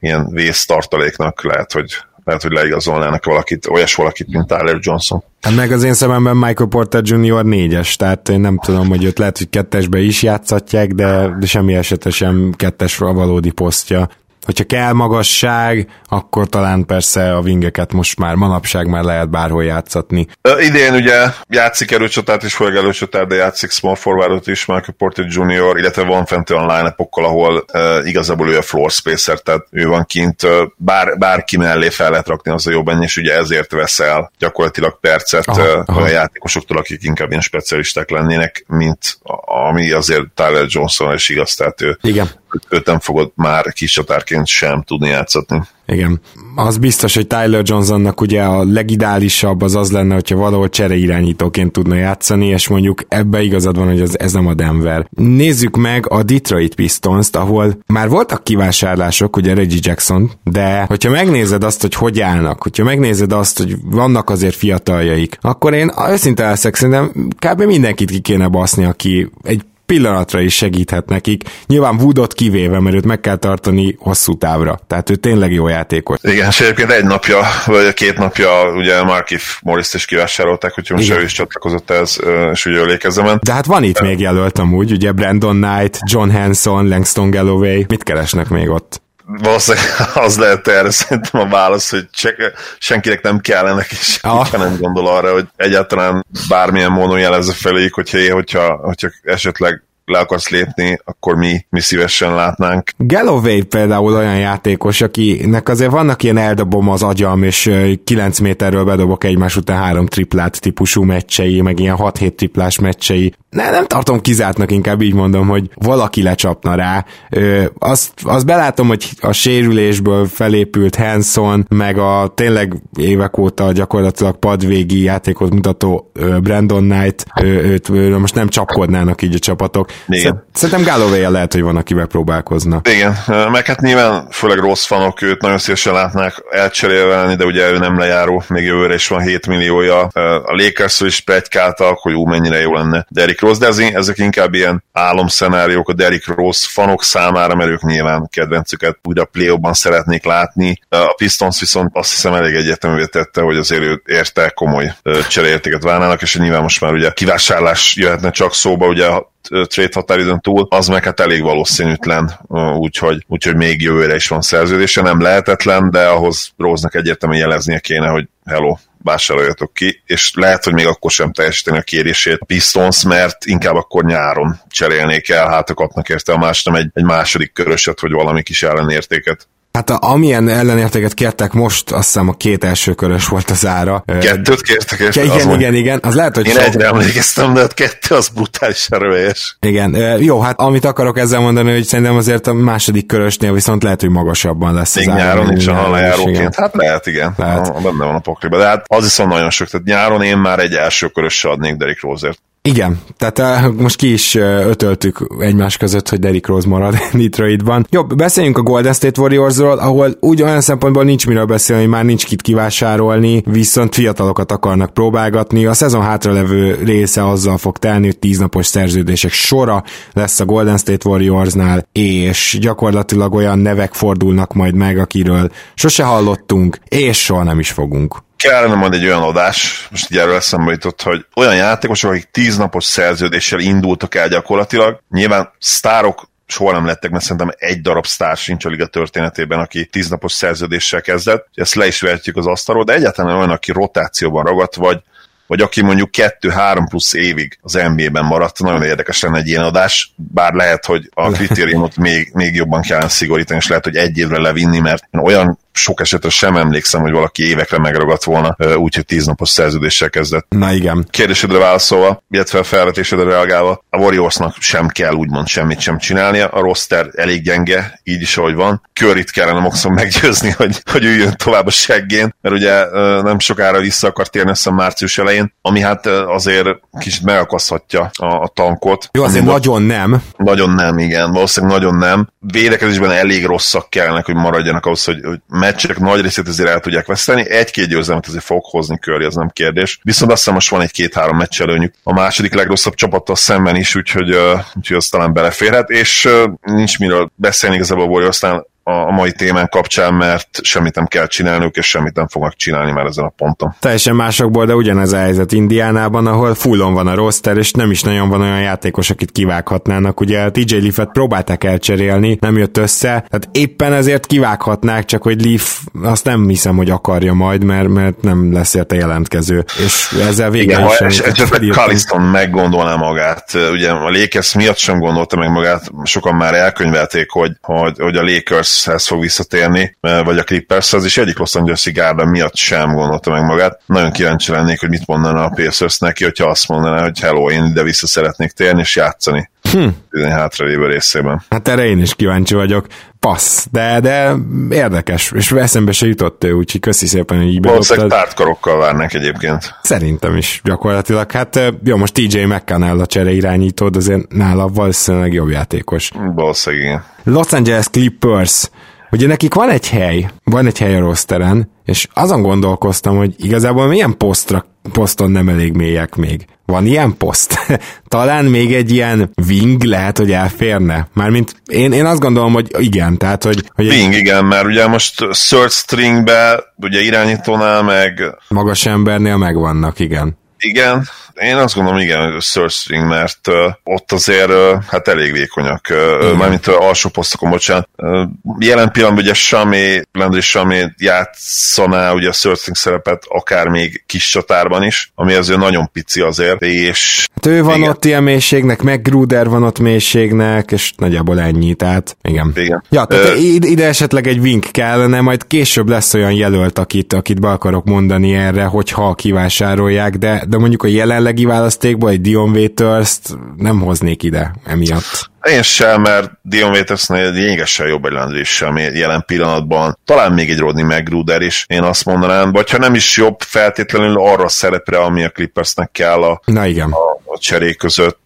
ilyen vésztartaléknak lehet, hogy lehet, hogy leigazolnának valakit, olyas valakit, mint Tyler Johnson. Hát meg az én szememben Michael Porter Jr. négyes, tehát én nem tudom, hogy őt lehet, hogy kettesbe is játszatják, de, de semmi esetesen sem kettes a valódi posztja hogyha kell magasság, akkor talán persze a vingeket most már manapság már lehet bárhol játszatni. Idén ugye játszik erőcsatát és főleg erőcsatát, de játszik small forwardot is, Michael Porter Jr., illetve van fent olyan line ahol uh, igazából ő a floor spacer, tehát ő van kint, uh, bár, bárki mellé fel lehet rakni az a jobb ennyi, és ugye ezért veszel gyakorlatilag percet aha, uh, a játékosoktól, akik inkább ilyen specialisták lennének, mint ami azért Tyler Johnson is igaz, tehát ő, Igen. Őt nem fogod már kis csatárként sem tudni játszatni. Igen. Az biztos, hogy Tyler Johnsonnak ugye a legidálisabb az az lenne, hogyha valahol csereirányítóként tudna játszani, és mondjuk ebbe igazad van, hogy az, ez nem a Denver. Nézzük meg a Detroit Pistons-t, ahol már voltak kivásárlások, ugye Reggie Jackson, de hogyha megnézed azt, hogy hogy állnak, hogyha megnézed azt, hogy vannak azért fiataljaik, akkor én őszinte elszek, szerintem kb. mindenkit ki kéne baszni, aki egy pillanatra is segíthet nekik. Nyilván Woodot kivéve, mert őt meg kell tartani hosszú távra. Tehát ő tényleg jó játékos. Igen, és egyébként egy napja, vagy két napja ugye Markif Morris-t is kivásárolták, úgyhogy most ő is csatlakozott ez, és ugye emlékezem. De hát van itt még jelölt amúgy, ugye Brandon Knight, John Hanson, Langston Galloway. Mit keresnek még ott? Valószínűleg az lehet erre szerintem a válasz, hogy se, senkinek nem kellene, és ah. nem gondol arra, hogy egyáltalán bármilyen módon jelezze feléjük, hogyha, hogyha, hogyha esetleg le akarsz lépni, akkor mi, mi szívesen látnánk. Galloway például olyan játékos, akinek azért vannak ilyen eldobom az agyam, és 9 méterről bedobok egymás után három triplát típusú meccsei, meg ilyen 6-7 triplás meccsei. Ne, nem tartom kizártnak, inkább így mondom, hogy valaki lecsapna rá. Ö, azt, azt belátom, hogy a sérülésből felépült Hanson, meg a tényleg évek óta gyakorlatilag padvégi játékot mutató Brandon Knight, ö, őt, ö, most nem csapkodnának így a csapatok. Igen. Szerintem galloway lehet, hogy van, aki megpróbálkozna. Igen, meg hát nyilván főleg rossz fanok őt nagyon szívesen látnák elcserélni, de ugye ő nem lejáró, még jövőre is van 7 milliója. A lakers is plegykáltak, hogy ú, mennyire jó lenne Derrick Rose, de ezek inkább ilyen álomszenáriók a Derrick Rose fanok számára, mert ők nyilván kedvencüket úgy a play szeretnék látni. A Pistons viszont azt hiszem elég egyértelművé tette, hogy azért ő érte komoly cseréltéket várnának, és nyilván most már ugye kivásárlás jöhetne csak szóba, ugye trade határidőn túl, az meg hát elég valószínűtlen, úgyhogy, úgyhogy még jövőre is van szerződése, nem lehetetlen, de ahhoz Róznak egyértelműen jeleznie kéne, hogy hello, vásároljatok ki, és lehet, hogy még akkor sem teljesíteni a kérését Pistons, mert inkább akkor nyáron cserélnék el, hát kapnak érte a más, nem egy, egy második köröset, vagy valami kis ellenértéket. Hát a, amilyen ellenértéket kértek most, azt hiszem a két első körös volt az ára. Kettőt kértek, és igen, igen, igen, igen, az lehet, hogy Én sok... egyre emlékeztem, de a kettő az brutális erőes. Igen, jó, hát amit akarok ezzel mondani, hogy szerintem azért a második körösnél viszont lehet, hogy magasabban lesz Még az nyáron nincs a halajáróként. Hát lehet, igen. Lehet. A, benne van a pokliba. De hát az viszont nagyon sok. Tehát nyáron én már egy első körössel adnék Derek Rosert. Igen, tehát uh, most ki is uh, ötöltük egymás között, hogy Derrick Rose marad Detroitban. Jobb, beszéljünk a Golden State Warriorsról, ahol úgy olyan szempontból nincs miről beszélni, már nincs kit kivásárolni, viszont fiatalokat akarnak próbálgatni. A szezon hátralevő része azzal fog telni, hogy tíznapos szerződések sora lesz a Golden State Warriorsnál, és gyakorlatilag olyan nevek fordulnak majd meg, akiről sose hallottunk, és soha nem is fogunk kellene majd egy olyan adás, most így erről eszembe jutott, hogy olyan játékosok, akik tíznapos szerződéssel indultak el gyakorlatilag, nyilván sztárok soha nem lettek, mert szerintem egy darab sztár sincs a liga történetében, aki tíznapos szerződéssel kezdett. Ezt le is vehetjük az asztalról, de egyáltalán olyan, aki rotációban ragadt, vagy vagy aki mondjuk 2-3 plusz évig az NBA-ben maradt, nagyon érdekes lenne egy ilyen adás, bár lehet, hogy a kritériumot még, még jobban kellene szigorítani, és lehet, hogy egy évre levinni, mert olyan sok esetre sem emlékszem, hogy valaki évekre megragadt volna, úgyhogy tíznapos szerződéssel kezdett. Na igen. Kérdésedre válaszolva, illetve a felvetésedre reagálva, a Warriorsnak sem kell úgymond semmit sem csinálnia, a roster elég gyenge, így is, ahogy van. Curryt kellene maximum meggyőzni, hogy, hogy üljön tovább a seggén, mert ugye nem sokára vissza akar térni a március elején, ami hát azért kicsit megakaszthatja a, a tankot. Jó, azért nagyon nem. Nagyon nem, igen, valószínűleg nagyon nem. Védekezésben elég rosszak kellene, hogy maradjanak ahhoz, hogy, hogy meccsek nagy részét azért el tudják veszteni. Egy-két győzelmet azért fog hozni Curry, az nem kérdés. Viszont azt hiszem most van egy-két-három meccs előnyük. A második legrosszabb csapattal szemben is, úgyhogy, úgyhogy az talán beleférhet, és nincs miről beszélni igazából a Warriors, aztán a mai témán kapcsán, mert semmit nem kell csinálniuk, és semmit nem fognak csinálni már ezen a ponton. Teljesen másokból, de ugyanez a helyzet Indiánában, ahol fullon van a roster, és nem is nagyon van olyan játékos, akit kivághatnának. Ugye a TJ Leafet próbálták elcserélni, nem jött össze, tehát éppen ezért kivághatnák, csak hogy Leaf azt nem hiszem, hogy akarja majd, mert, mert nem lesz érte jelentkező. És ezzel vége Igen, is. Ha esetleg Carliston meggondolná magát, ugye a Lakers miatt sem gondolta meg magát, sokan már elkönyvelték, hogy, hogy, hogy a Lakers Clippershez fog visszatérni, vagy a Clippershez, és egyik Los Angeles gárda miatt sem gondolta meg magát. Nagyon kíváncsi lennék, hogy mit mondana a Pacers neki, hogyha azt mondaná, hogy hello, én ide vissza szeretnék térni és játszani. Hm. hátralévő részében. Hát erre én is kíváncsi vagyok. Passz, de, de érdekes, és eszembe se jutott ő, úgyhogy köszi szépen, hogy így Valószínűleg tártkarokkal várnak egyébként. Szerintem is gyakorlatilag. Hát jó, most TJ McConnell a csere irányítód, azért nála valószínűleg jobb játékos. Valószínűleg igen. Los Angeles Clippers. Ugye nekik van egy hely, van egy hely a rosteren, és azon gondolkoztam, hogy igazából milyen posztra, poszton nem elég mélyek még. Van ilyen poszt? Talán még egy ilyen wing lehet, hogy elférne. Mármint én, én azt gondolom, hogy igen, tehát hogy... hogy wing, egy... igen, mert ugye most third stringbe, ugye irányítónál meg... Magas embernél megvannak, igen. Igen, én azt gondolom, igen, third string, mert uh, ott azért uh, hát elég vékonyak, uh, mármint uh, alsó posztokon, bocsánat. Uh, jelen pillanatban ugye Sami, Landry Sami játszaná ugye a third string szerepet akár még kis csatárban is, ami azért nagyon pici azért, és... Hát ő van igen. ott ilyen mélységnek, meg Gruder van ott mélységnek, és nagyjából ennyi, tehát igen. igen. Ja, tehát uh, ide esetleg egy wink kellene, majd később lesz olyan jelölt, akit, akit be akarok mondani erre, hogyha kivásárolják, de, de mondjuk a jelenleg jelenlegi választékból egy Dion waiters nem hoznék ide emiatt. Én sem, mert Dion Waitersnél lényegesen jobb egy Landry sem jelen pillanatban. Talán még egy Rodney McGruder is, én azt mondanám, vagy ha nem is jobb feltétlenül arra a szerepre, ami a Clippersnek kell a, Na igen. a, a cserék között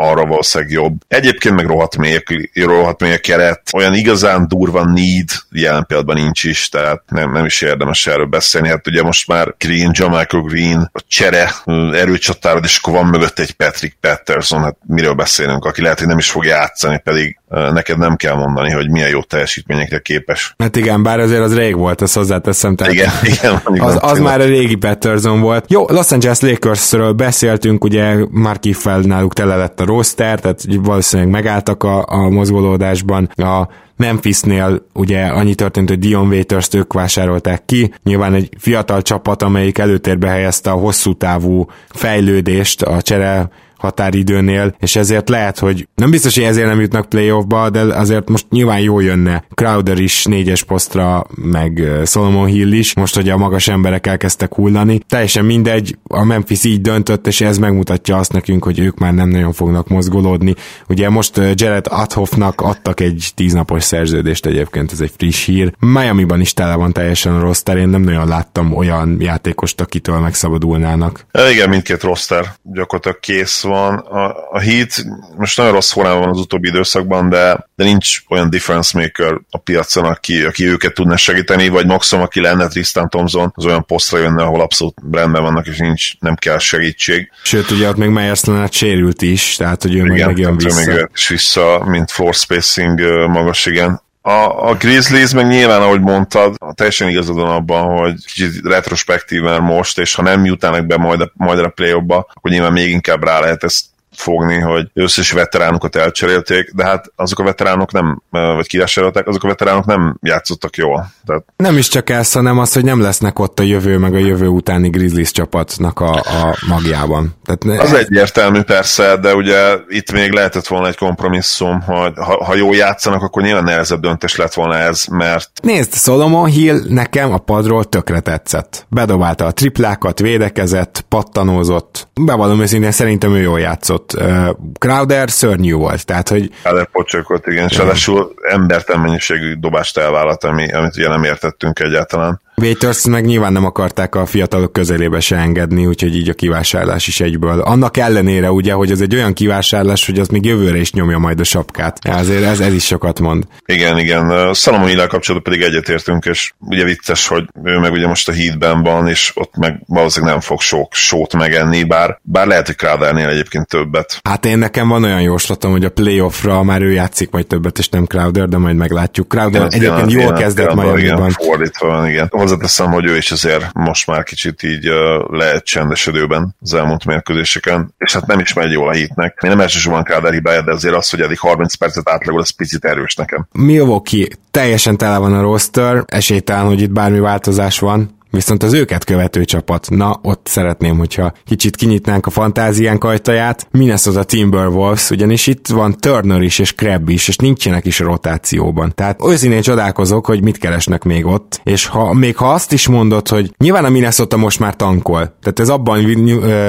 arra valószínűleg jobb. Egyébként meg rohadt mély, rohadt mély a keret, olyan igazán durva need jelen pillanatban nincs is, tehát nem, nem is érdemes erről beszélni. Hát ugye most már Green, Jamaica Green, a csere erőcsatárod, és akkor van mögött egy Patrick Patterson, hát miről beszélünk, aki lehet, hogy nem is fog játszani, pedig neked nem kell mondani, hogy milyen jó teljesítményekre képes. Hát igen, bár azért az rég volt, ezt hozzáteszem. Tehát igen, igen. Az, az már a régi Patterson volt. Jó, Los Angeles Lakersről beszéltünk, ugye már kifel náluk tele lett a roster, tehát valószínűleg megálltak a, a mozgolódásban. A Memphisnél ugye annyi történt, hogy Dion waiters ők vásárolták ki, nyilván egy fiatal csapat, amelyik előtérbe helyezte a hosszú távú fejlődést a csere határidőnél, és ezért lehet, hogy nem biztos, hogy ezért nem jutnak playoffba, de azért most nyilván jó jönne Crowder is négyes posztra, meg Solomon Hill is, most, hogy a magas emberek elkezdtek hullani. Teljesen mindegy, a Memphis így döntött, és ez megmutatja azt nekünk, hogy ők már nem nagyon fognak mozgolódni. Ugye most Jared Adhoffnak adtak egy tíznapos szerződést egyébként, ez egy friss hír. Miami-ban is tele van teljesen a roster, én nem nagyon láttam olyan játékost, akitől megszabadulnának. Igen, mindkét roster gyakorlatilag kész van. A, a Heat most nagyon rossz formában van az utóbbi időszakban, de, de nincs olyan difference maker a piacon, aki, aki őket tudna segíteni, vagy maximum, aki lenne Tristan Thompson, az olyan posztra jönne, ahol abszolút rendben vannak, és nincs, nem kell segítség. Sőt, ugye ott még Myers Leonard sérült is, tehát hogy ő igen, majd megjön vissza. Még is vissza, mint floor spacing magas, igen. A, a Grizzlies meg nyilván, ahogy mondtad, teljesen igazad van abban, hogy kicsit retrospektíven most, és ha nem jutnának be majd a, majd a play akkor nyilván még inkább rá lehet ezt fogni, hogy összes veteránokat elcserélték, de hát azok a veteránok nem, vagy kivásárolták, azok a veteránok nem játszottak jól. Tehát... Nem is csak ez, hanem az, hogy nem lesznek ott a jövő, meg a jövő utáni Grizzlies csapatnak a, a magjában. Tehát az egyértelmű persze, de ugye itt még lehetett volna egy kompromisszum, hogy ha, ha jól játszanak, akkor nyilván nehezebb döntés lett volna ez, mert... Nézd, Solomon Hill nekem a padról tökre tetszett. Bedobálta a triplákat, védekezett, pattanózott. Bevallom őszintén, szerintem ő jól játszott volt. Crowder szörnyű volt, tehát hogy... Crowder pocsékot, igen, és ráadásul embertelen mennyiségű dobást elvállalt, ami, amit ugye nem értettünk egyáltalán. Waiters meg nyilván nem akarták a fiatalok közelébe se engedni, úgyhogy így a kivásárlás is egyből. Annak ellenére ugye, hogy ez egy olyan kivásárlás, hogy az még jövőre is nyomja majd a sapkát. Azért ez, ez is sokat mond. Igen, igen. Salomon Hillel kapcsolatban pedig egyetértünk, és ugye vicces, hogy ő meg ugye most a hídben van, és ott meg valószínűleg nem fog sok sót megenni, bár, bár lehet, hogy Crowdernél egyébként többet. Hát én nekem van olyan jóslatom, hogy a playoffra már ő játszik majd többet, és nem Crowder, de majd meglátjuk. Crowder igen, egyébként igen, jól kezdett majd. Igen, fordítva van, igen hozzáteszem, hogy ő is azért most már kicsit így uh, lehet csendesedőben az elmúlt mérkőzéseken, és hát nem is megy jól a hitnek. Én nem elsősorban Káder hibája, de azért az, hogy eddig 30 percet átlagol, az picit erős nekem. Milwaukee teljesen tele van a roster, esélytelen, hogy itt bármi változás van, Viszont az őket követő csapat, na ott szeretném, hogyha kicsit kinyitnánk a fantáziánk ajtaját. Minnesota Timberwolves, ugyanis itt van Turner is és Krebb is, és nincsenek is a rotációban. Tehát őszintén csodálkozok, hogy mit keresnek még ott, és ha még ha azt is mondod, hogy nyilván a Minnesota most már tankol, tehát ez abban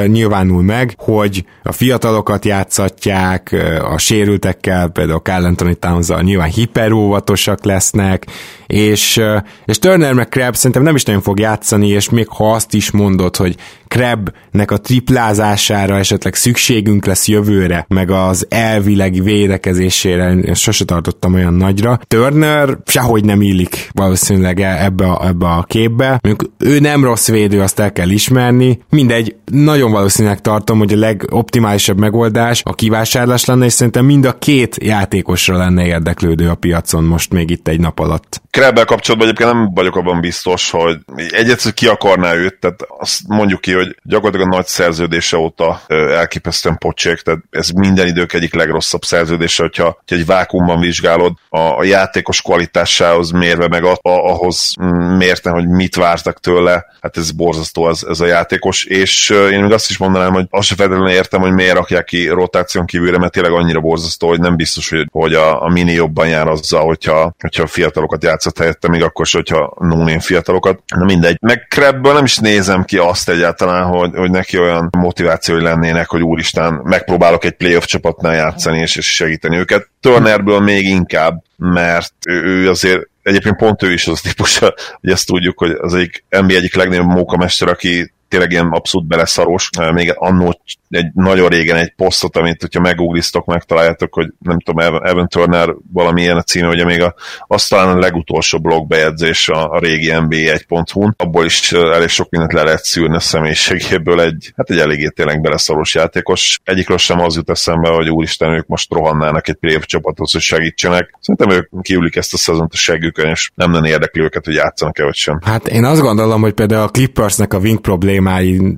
nyilvánul meg, hogy a fiatalokat játszatják, a sérültekkel, például Carl Anthony towns nyilván hiperóvatosak lesznek, és, és Turner meg Krebb szerintem nem is nagyon fog játszani, és még ha azt is mondod, hogy Krebnek a triplázására esetleg szükségünk lesz jövőre, meg az elvileg védekezésére sose tartottam olyan nagyra. Turner sehogy nem illik valószínűleg e- ebbe a, ebbe a képbe. Mondjuk ő nem rossz védő, azt el kell ismerni. Mindegy, nagyon valószínűleg tartom, hogy a legoptimálisabb megoldás a kivásárlás lenne, és szerintem mind a két játékosra lenne érdeklődő a piacon most még itt egy nap alatt. Krebbel kapcsolatban egyébként nem vagyok abban biztos, hogy egyet ki akarná őt, tehát azt mondjuk ki, hogy gyakorlatilag a nagy szerződése óta elképesztően pocsék, tehát ez minden idők egyik legrosszabb szerződése, hogyha, hogyha egy vákumban vizsgálod a, a játékos kvalitásához mérve, meg a, a, ahhoz mérten, hogy mit vártak tőle, hát ez borzasztó ez, ez a játékos, és én még azt is mondanám, hogy azt feltétlenül értem, hogy miért rakják ki rotáción kívülre, mert tényleg annyira borzasztó, hogy nem biztos, hogy, hogy a, a mini jobban jár azzal, hogyha, hogyha fiatalokat játszott helyette, még akkor is, hogyha no fiatalokat. Na mindegy. Meg Krebből nem is nézem ki azt egyáltalán, hogy, hogy neki olyan motivációi lennének, hogy úristen, megpróbálok egy playoff csapatnál játszani és, és segíteni őket. Turnerből még inkább, mert ő azért egyébként pont ő is az típus, hogy ezt tudjuk, hogy az egyik NBA egyik legnagyobb mókamester, aki tényleg ilyen abszolút beleszaros. Még annó egy nagyon régen egy posztot, amit hogyha meguglisztok, megtaláljátok, hogy nem tudom, Evan, Turner valami ilyen a címe, ugye még a, azt talán a legutolsó blogbejegyzés a, a régi NBA 1.hu-n, abból is elég sok mindent le lehet szűrni a személyiségéből egy, hát egy eléggé tényleg beleszaros játékos. Egyikről sem az jut eszembe, hogy úristen, ők most rohannának egy playoff csapathoz, hogy segítsenek. Szerintem ők kiülik ezt a szezont a segükön, és nem lenne érdekli őket, hogy játszanak-e vagy sem. Hát én azt gondolom, hogy például a Clippersnek a wing problémáit,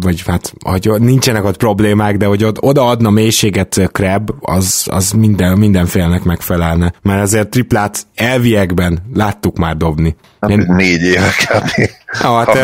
vagy hát, hogy nincs nincsenek ott problémák, de hogy odaadna mélységet Kreb, az, az minden, mindenfélnek megfelelne. Mert azért triplát elviekben láttuk már dobni. Hát Én... négy éve kb. Ah, hát,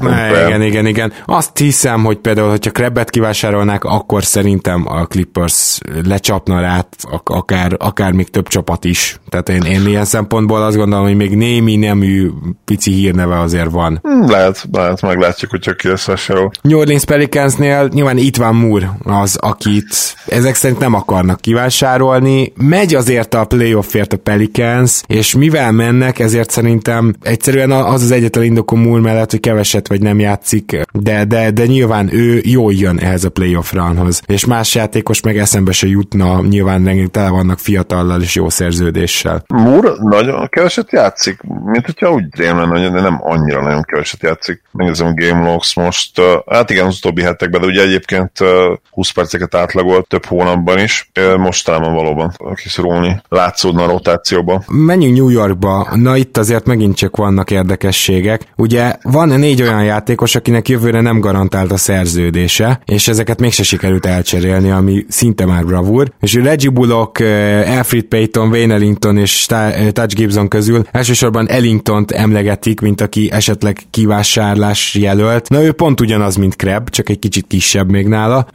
ne, igen, igen, igen. Azt hiszem, hogy például, hogyha Krebbet kivásárolnák, akkor szerintem a Clippers lecsapna rá akár, akár még több csapat is. Tehát én, én ilyen szempontból azt gondolom, hogy még némi nemű pici hírneve azért van. Hmm, lehet, lehet, meglátjuk, hogyha ki lesz vásárol. New Orleans Pelicansnél nyilván itt van Moore az, akit ezek szerint nem akarnak kivásárolni. Megy azért a playoffért a Pelicans, és mivel mennek, ezért szerintem egyszerűen az az egyetlen indokom múl mellett, hogy keveset vagy nem játszik, de, de, de nyilván ő jól jön ehhez a playoff runhoz. És más játékos meg eszembe se jutna, nyilván tele vannak fiatallal és jó szerződéssel. Moore nagyon keveset játszik, mint hogyha úgy rémlen, de nem annyira nagyon keveset játszik. Megnézem a Game Logs most, hát igen, az utóbbi hetekben, de ugye egyébként 20 perceket átlagolt több hónapban is. Mostanában valóban kiszorulni látszódna a rotációban. Menjünk New Yorkba. Na itt azért megint csak vannak érdekességek érdekességek. Ugye van négy olyan játékos, akinek jövőre nem garantált a szerződése, és ezeket mégse sikerült elcserélni, ami szinte már bravúr. És Reggie Bullock, eh, Alfred Payton, Wayne Ellington és eh, Touch Gibson közül elsősorban Ellingtont emlegetik, mint aki esetleg kivásárlás jelölt. Na ő pont ugyanaz, mint Kreb, csak egy kicsit kisebb még nála,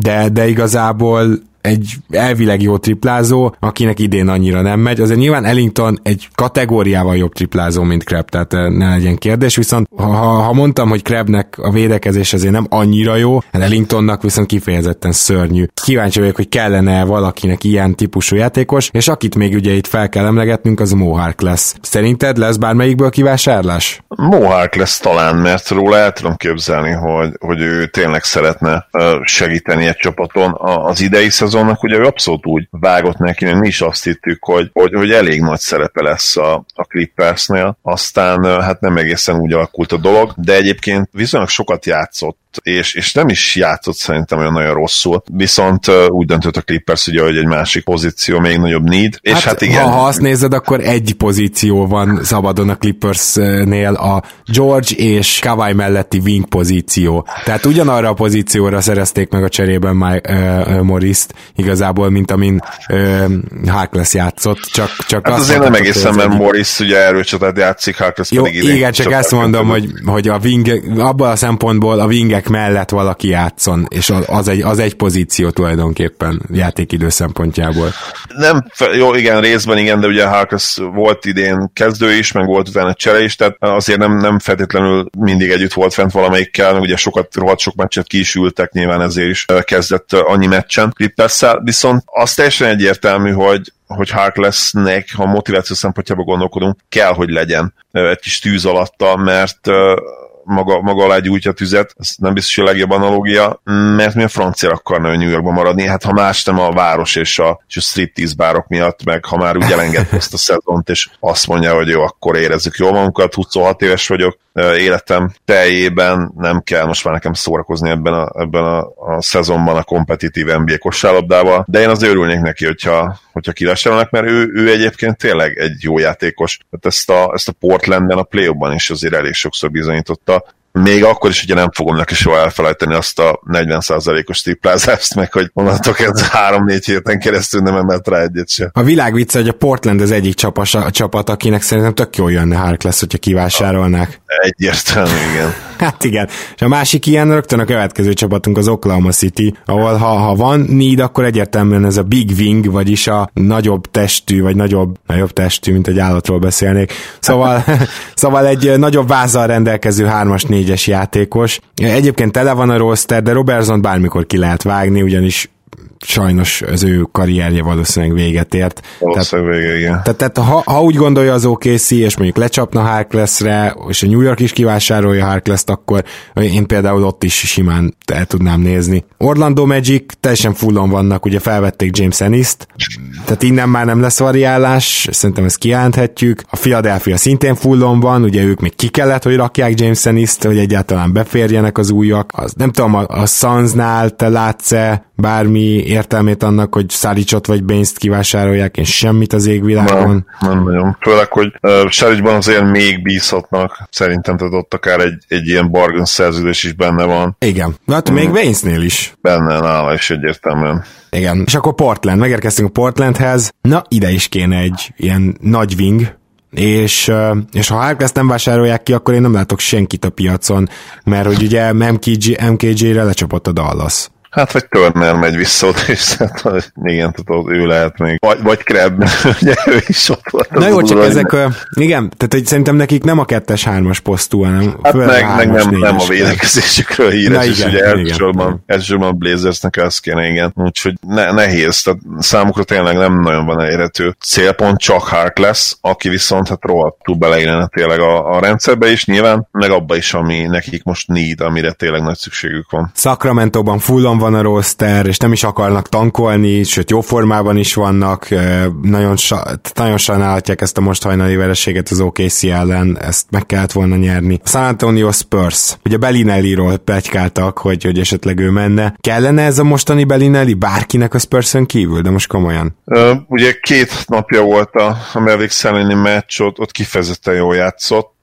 de, de igazából egy elvileg jó triplázó, akinek idén annyira nem megy. Azért nyilván Ellington egy kategóriával jobb triplázó, mint Kreb, tehát eh, ne legyen kérdés, viszont ha, ha mondtam, hogy Krebnek a védekezés azért nem annyira jó, hát Ellingtonnak viszont kifejezetten szörnyű. Kíváncsi vagyok, hogy kellene valakinek ilyen típusú játékos, és akit még ugye itt fel kell emlegetnünk, az Mohawk lesz. Szerinted lesz bármelyikből kivásárlás? Mohawk lesz talán, mert róla el tudom képzelni, hogy, hogy ő tényleg szeretne segíteni egy csapaton. Az idei szezon szezonnak ugye ő abszolút úgy vágott neki, hogy mi is azt hittük, hogy, hogy, hogy elég nagy szerepe lesz a, a Clippersnél. Aztán hát nem egészen úgy alakult a dolog, de egyébként viszonylag sokat játszott és, és nem is játszott szerintem olyan nagyon rosszul, viszont úgy döntött a Clippers, ugye, hogy egy másik pozíció még nagyobb need, és hát, hát igen. Ha, ha azt nézed, akkor egy pozíció van szabadon a Clippersnél, a George és Kawai melletti wing pozíció. Tehát ugyanarra a pozícióra szerezték meg a cserében My, uh, Morris-t igazából, mint amin uh, Harkless játszott, csak, csak hát azért nem egészen, mert Morris ugye erőcsatát játszik, Harkless Jó, pedig igen, csak ezt mondom, hogy, hogy a wing, abban a szempontból a wingek mellett valaki játszon, és az egy, az egy pozíció tulajdonképpen játékidő szempontjából. Nem, jó, igen, részben igen, de ugye Harkus volt idén kezdő is, meg volt utána csere is, tehát azért nem, nem feltétlenül mindig együtt volt fent valamelyikkel, ugye sokat, rohadt sok meccset ki is ültek, nyilván ezért is kezdett annyi meccsen clippers viszont az teljesen egyértelmű, hogy hogy Harklessnek, ha motiváció szempontjából gondolkodunk, kell, hogy legyen egy kis tűz alatta, mert maga, maga alá gyújtja tüzet, ez nem biztos, hogy a legjobb analógia, mert mi a francia akarna New Yorkban maradni, hát ha más nem a város és a, és a striptease bárok miatt, meg ha már úgy elengedte ezt a szezont, és azt mondja, hogy jó, akkor érezzük jól magunkat, 26 éves vagyok, életem teljében nem kell most már nekem szórakozni ebben a, ebben a, a szezonban a kompetitív NBA kosárlabdával, de én az örülnék neki, hogyha, hogyha kivásárolnak, mert ő, ő egyébként tényleg egy jó játékos. Tehát ezt a, ezt a Portlandben, a play is azért elég sokszor bizonyította, még akkor is ugye nem fogom neki soha elfelejteni azt a 40%-os triplázást, meg hogy onnantól ez 3-4 héten keresztül nem emelt rá egyet se. A világ vicce, hogy a Portland az egyik csapas, a csapat, akinek szerintem tök jól jönne Harkless, hogyha kivásárolnák. Egyértelmű, igen. Hát igen. És a másik ilyen rögtön a következő csapatunk az Oklahoma City, ahol ha, ha van need, akkor egyértelműen ez a big wing, vagyis a nagyobb testű, vagy nagyobb, nagyobb testű, mint egy állatról beszélnék. Szóval, szóval egy nagyobb vázzal rendelkező 3-as, 4-es játékos. Egyébként tele van a roster, de Robertson bármikor ki lehet vágni, ugyanis sajnos az ő karrierje valószínűleg véget ért. Valószínűleg tehát, vége, igen. Tehát, tehát ha, ha, úgy gondolja az OKC, és mondjuk lecsapna Harklessre, és a New York is kivásárolja Harkless-t, akkor én például ott is simán el tudnám nézni. Orlando Magic teljesen fullon vannak, ugye felvették James Ennis-t, tehát innen már nem lesz variálás, szerintem ezt kijelenthetjük. A Philadelphia szintén fullon van, ugye ők még ki kellett, hogy rakják James Ennis-t, hogy egyáltalán beférjenek az újak. Az, nem tudom, a, a Sunsnál te látsz-e bármi értelmét annak, hogy Száricsot vagy Baines-t kivásárolják, és semmit az égvilágon. Nem, nem nagyon. Főleg, hogy uh, Sáricsban azért még bízhatnak. Szerintem tehát ott akár egy, egy ilyen bargain szerződés is benne van. Igen. Hát mm. még Bainesnél is. Benne nála is egyértelműen. Igen. És akkor Portland. Megérkeztünk a Portlandhez. Na, ide is kéne egy ilyen nagy wing, és, és ha Harkless nem vásárolják ki, akkor én nem látok senkit a piacon, mert hogy ugye MKG, MKG-re lecsapott a Dallas. Hát, vagy Turner megy vissza oda, és hát, igen, tudod, ő lehet még. Vagy, vagy Kreb, ugye ő is ott volt. Na jó, csak ezek, a, igen, tehát hogy szerintem nekik nem a kettes hármas posztú, hanem hát meg, meg nem, nem a védekezésükről híres, Na, igen, és ugye elsősorban, elsősorban Blazersnek ezt kéne, igen. Úgyhogy ne, nehéz, tehát számukra tényleg nem nagyon van elérhető célpont, csak Hark lesz, aki viszont hát rohadtul beleillene tényleg a, a rendszerbe is, nyilván, meg abba is, ami nekik most need, amire tényleg nagy szükségük van. Sacramento-ban fullon van a roster, és nem is akarnak tankolni, sőt jó formában is vannak, nagyon, nagyon sajnálhatják ezt a most hajnali vereséget az OKC ellen, ezt meg kellett volna nyerni. San Antonio Spurs, ugye Bellinelli-ról plegykáltak, hogy, hogy esetleg ő menne. Kellene ez a mostani Bellinelli bárkinek a Spurson kívül, de most komolyan? Uh, ugye két napja volt a, a Mavericks meccs, ott, ott kifejezetten jól játszott,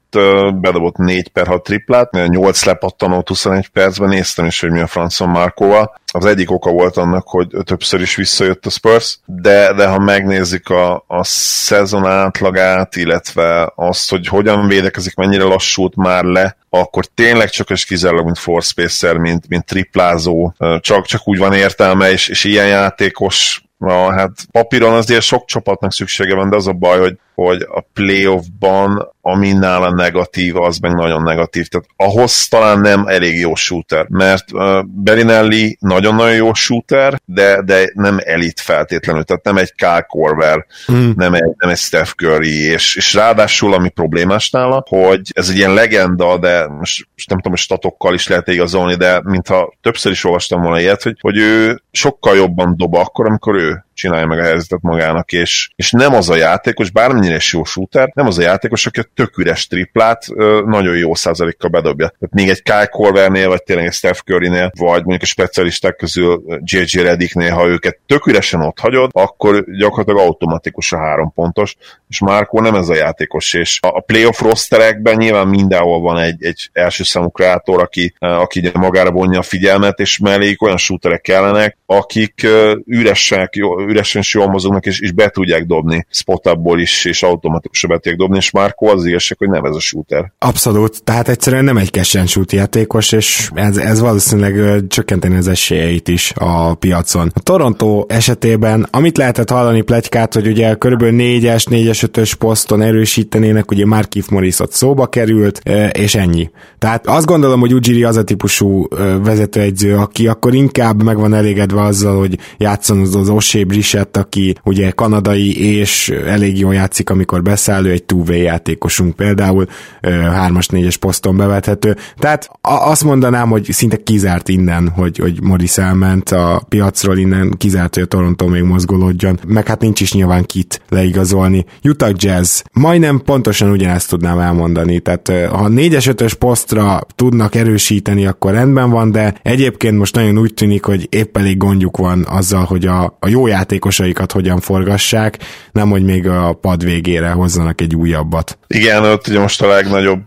bedobott 4 per 6 triplát, 8 lepattanót 21 percben, néztem is, hogy mi a francon Márkóval. Az egyik oka volt annak, hogy többször is visszajött a Spurs, de, de ha megnézik a, a szezon átlagát, illetve azt, hogy hogyan védekezik, mennyire lassult már le, akkor tényleg csak és kizárólag, mint force spacer, mint, mint triplázó, csak, csak úgy van értelme, és, és ilyen játékos Na, hát papíron azért sok csapatnak szüksége van, de az a baj, hogy, hogy a playoffban ami nála negatív, az meg nagyon negatív. Tehát ahhoz talán nem elég jó shooter, mert uh, Berinelli nagyon-nagyon jó shooter, de, de nem elit feltétlenül, tehát nem egy Kyle Korver, hmm. nem, egy, nem egy Steph Curry, és, és ráadásul ami problémás nála, hogy ez egy ilyen legenda, de most, most nem tudom, hogy statokkal is lehet igazolni, de mintha többször is olvastam volna ilyet, hogy, hogy ő sokkal jobban dob akkor, amikor ő csinálja meg a helyzetet magának, és, és nem az a játékos, bármennyire is jó shooter, nem az a játékos, aki a tök üres triplát nagyon jó százalékkal bedobja. Tehát még egy Kyle Korvernél, vagy tényleg egy Steph Currynél, vagy mondjuk a specialisták közül JJ Redicknél, ha őket tök üresen ott hagyod, akkor gyakorlatilag automatikus a három pontos, és Márkó nem ez a játékos, és a playoff rosterekben nyilván mindenhol van egy, egy első számú kreátor, aki, aki magára vonja a figyelmet, és melléjük olyan shooterek kellenek, akik üresek, jó, üresen is jól mozognak, és, és be tudják dobni spotabból is, és automatikusan be dobni, és Márko az igazság, hogy nem ez a shooter. Abszolút, tehát egyszerűen nem egy kesen shoot játékos, és ez, ez valószínűleg csökkenteni az esélyeit is a piacon. A Toronto esetében, amit lehetett hallani plegykát, hogy ugye körülbelül 4-es, 4-es, 5-ös poszton erősítenének, ugye Markif Morris ott szóba került, és ennyi. Tehát azt gondolom, hogy Ujiri az a típusú vezetőegyző, aki akkor inkább meg van elégedve azzal, hogy játszon az Osé Brissett, aki ugye kanadai és elég jól játszik játszik, amikor beszállő egy two játékosunk például, 3-as, 4-es poszton bevethető. Tehát azt mondanám, hogy szinte kizárt innen, hogy, hogy Morris elment a piacról, innen kizárt, hogy a Toronto még mozgolódjon, meg hát nincs is nyilván kit leigazolni. Utah Jazz, majdnem pontosan ugyanezt tudnám elmondani, tehát ha 4-es, 5-ös posztra tudnak erősíteni, akkor rendben van, de egyébként most nagyon úgy tűnik, hogy épp elég gondjuk van azzal, hogy a, a jó játékosaikat hogyan forgassák, nem hogy még a pad végére hozzanak egy újabbat. Igen, ott ugye most a legnagyobb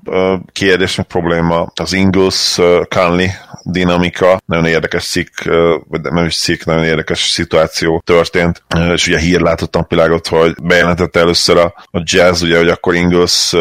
kérdés, meg probléma az Ingles Conley dinamika, nagyon érdekes szik, vagy nem is szik, nagyon érdekes szituáció történt, és ugye hír látott napvilágot, hogy bejelentette először a, a jazz, ugye, hogy akkor Ingles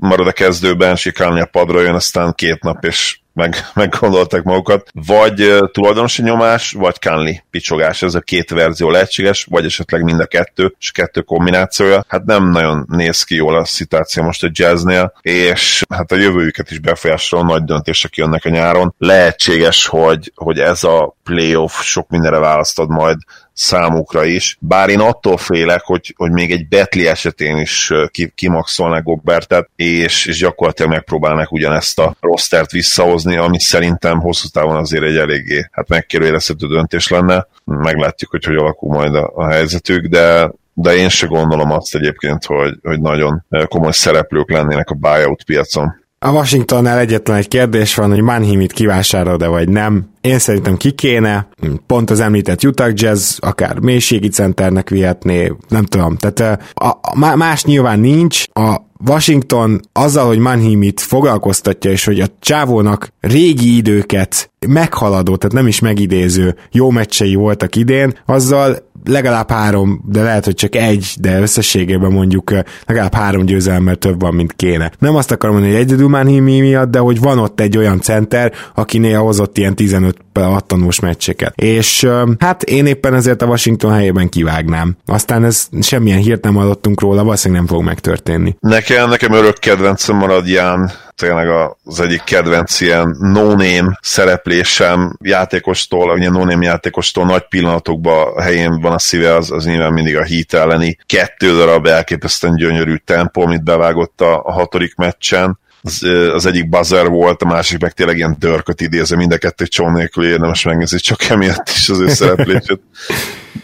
marad a kezdőben, sikálni a padra jön, aztán két nap, és meg, meggondolták magukat, vagy tulajdonosi nyomás, vagy Canley picsogás, ez a két verzió lehetséges, vagy esetleg mind a kettő, és kettő kombinációja. Hát nem nagyon néz ki jól a szituáció most a jazznél, és hát a jövőjüket is befolyásoló nagy döntések jönnek a nyáron. Lehetséges, hogy, hogy ez a playoff sok mindenre választod majd számukra is, bár én attól félek, hogy, hogy még egy Betli esetén is kimaxolnák Gobbertet, és, és gyakorlatilag megpróbálnak ugyanezt a rostert visszahozni, ami szerintem hosszú távon azért egy eléggé hát megkérdőjelezhető döntés lenne. Meglátjuk, hogy hogy alakul majd a, a helyzetük, de de én se gondolom azt egyébként, hogy, hogy nagyon komoly szereplők lennének a buyout piacon. A Washingtonnál egyetlen egy kérdés van, hogy Manhimit kivásárol-e vagy nem. Én szerintem ki kéne, pont az említett Utah Jazz, akár mélységi centernek vihetné, nem tudom. Tehát a, a, más nyilván nincs, a Washington azzal, hogy Manhimit foglalkoztatja, és hogy a csávónak régi időket meghaladó, tehát nem is megidéző jó meccsei voltak idén, azzal legalább három, de lehet, hogy csak egy, de összességében mondjuk legalább három győzelemmel több van, mint kéne. Nem azt akarom mondani, hogy egyedül Manhimi miatt, de hogy van ott egy olyan center, aki néha hozott ilyen 15 attanós meccseket. És hát én éppen ezért a Washington helyében kivágnám. Aztán ez semmilyen hírt nem adottunk róla, valószínűleg nem fog megtörténni. Nekem, nekem örök kedvencem marad Ján. Tényleg az egyik kedvenc ilyen no-name szereplésem. Játékostól, ugye no-name játékostól nagy pillanatokban a helyén van a szíve, az, az nyilván mindig a hit elleni kettő darab elképesztően gyönyörű tempó, amit bevágott a, a hatodik meccsen. Az, az egyik buzzer volt, a másik meg tényleg ilyen dörköt idézve, mind a kettő csón nélkül érdemes megnézni, csak emiatt is az ő szereplését.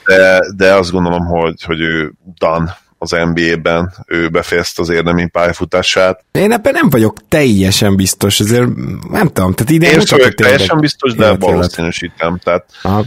De, de azt gondolom, hogy, hogy ő Dan az NBA-ben, ő befejezte az érdemi pályafutását. Én ebben nem vagyok teljesen biztos, ezért nem tudom. Tehát idén Én sem vagyok teljesen biztos, de valószínűsítem. Tehát, uh,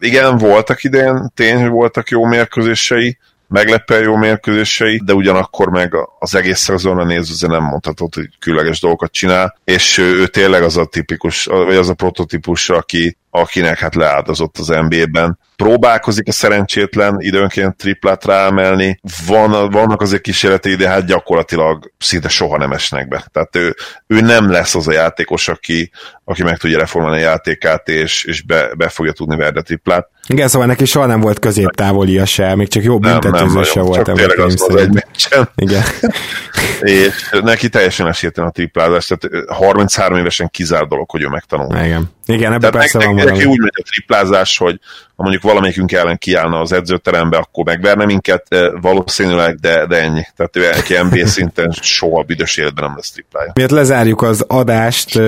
igen, voltak idén, tény, hogy voltak jó mérkőzései, meglepően jó mérkőzései, de ugyanakkor meg az egész szezonra nézve nem mondhatod, hogy különleges dolgokat csinál, és ő tényleg az a tipikus, vagy az a prototípus, aki, akinek hát leáldozott az NBA-ben. Próbálkozik a szerencsétlen időnként triplát ráemelni, van, vannak azért kísérletei, de hát gyakorlatilag szinte soha nem esnek be. Tehát ő, ő nem lesz az a játékos, aki, aki meg tudja reformálni a játékát, és, és be, be fogja tudni verni a triplát. Igen, szóval neki soha nem volt középtávolia se, még csak jó büntetőző se volt. Csak tényleg az, az egy meccsen. Igen. és neki teljesen esélytelen a triplázás, tehát 33 évesen kizár dolog, hogy ő megtanul. Igen. Igen, ebben persze van valami. úgy megy a triplázás, hogy ha mondjuk valamelyikünk ellen kiállna az edzőterembe, akkor megverne minket, valószínűleg, de, de ennyi. Tehát ő neki NBA szinten soha büdös életben nem lesz triplája. Miért lezárjuk az adást,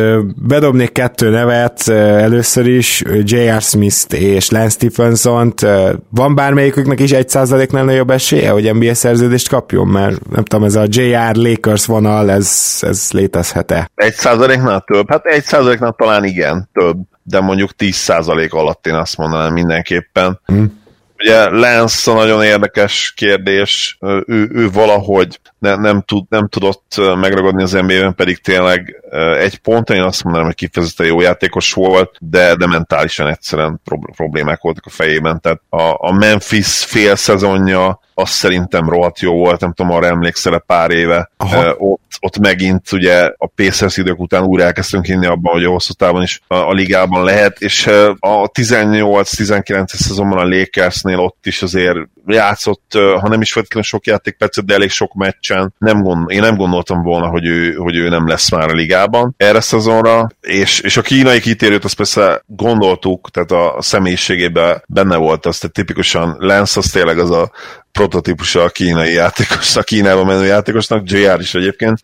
bedobnék kettő nevet, először is J.R. Smith-t és Lance Stephenson-t. Van bármelyiküknek is egy százaléknál nagyobb esélye, hogy NBA szerződést kapjon? Mert nem tudom, ez a J.R. Lakers vonal, ez, ez létezhet-e? Egy százaléknál több? Hát egy százaléknál talán igen, több de mondjuk 10% alatt én azt mondanám mindenképpen. Mm. Ugye Lance nagyon érdekes kérdés, ő, ő valahogy ne, nem, tud, nem tudott megragadni az NBA-ben, pedig tényleg egy ponton én azt mondanám, hogy kifejezetten jó játékos volt, de, de mentálisan egyszerűen problémák voltak a fejében. Tehát a, a Memphis fél szezonja az szerintem rohadt jó volt, nem tudom, arra emlékszel pár éve. Uh, ott, ott megint ugye a Pacers idők után újra elkezdtünk hinni abban, hogy a hosszú távon is a, a ligában lehet, és a 18-19 szezonban a Lakersnél ott is azért játszott, ha nem is feltétlenül sok játékpercet, de elég sok meccsen. Nem gond, én nem gondoltam volna, hogy ő, hogy ő nem lesz már a ligában erre szezonra, és, és a kínai kitérőt azt persze gondoltuk, tehát a személyiségében benne volt az, tehát tipikusan Lance az tényleg az a prototípusa a kínai játékosnak, Kínába menő játékosnak, JR is egyébként,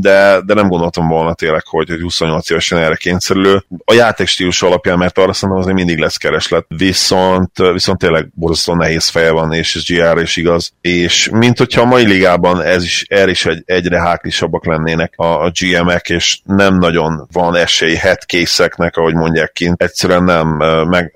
de, de nem gondoltam volna tényleg, hogy, hogy 28 évesen erre kényszerülő. A játékstílus alapján, mert arra szerintem azért mindig lesz kereslet, viszont, viszont tényleg borzasztó nehéz feje van, és ez GR is igaz, és mint hogyha a mai ligában ez is, erre is egy, egyre háklisabbak lennének a, a GM-ek, és nem nagyon van esély headcase-eknek, ahogy mondják kint, egyszerűen nem meg,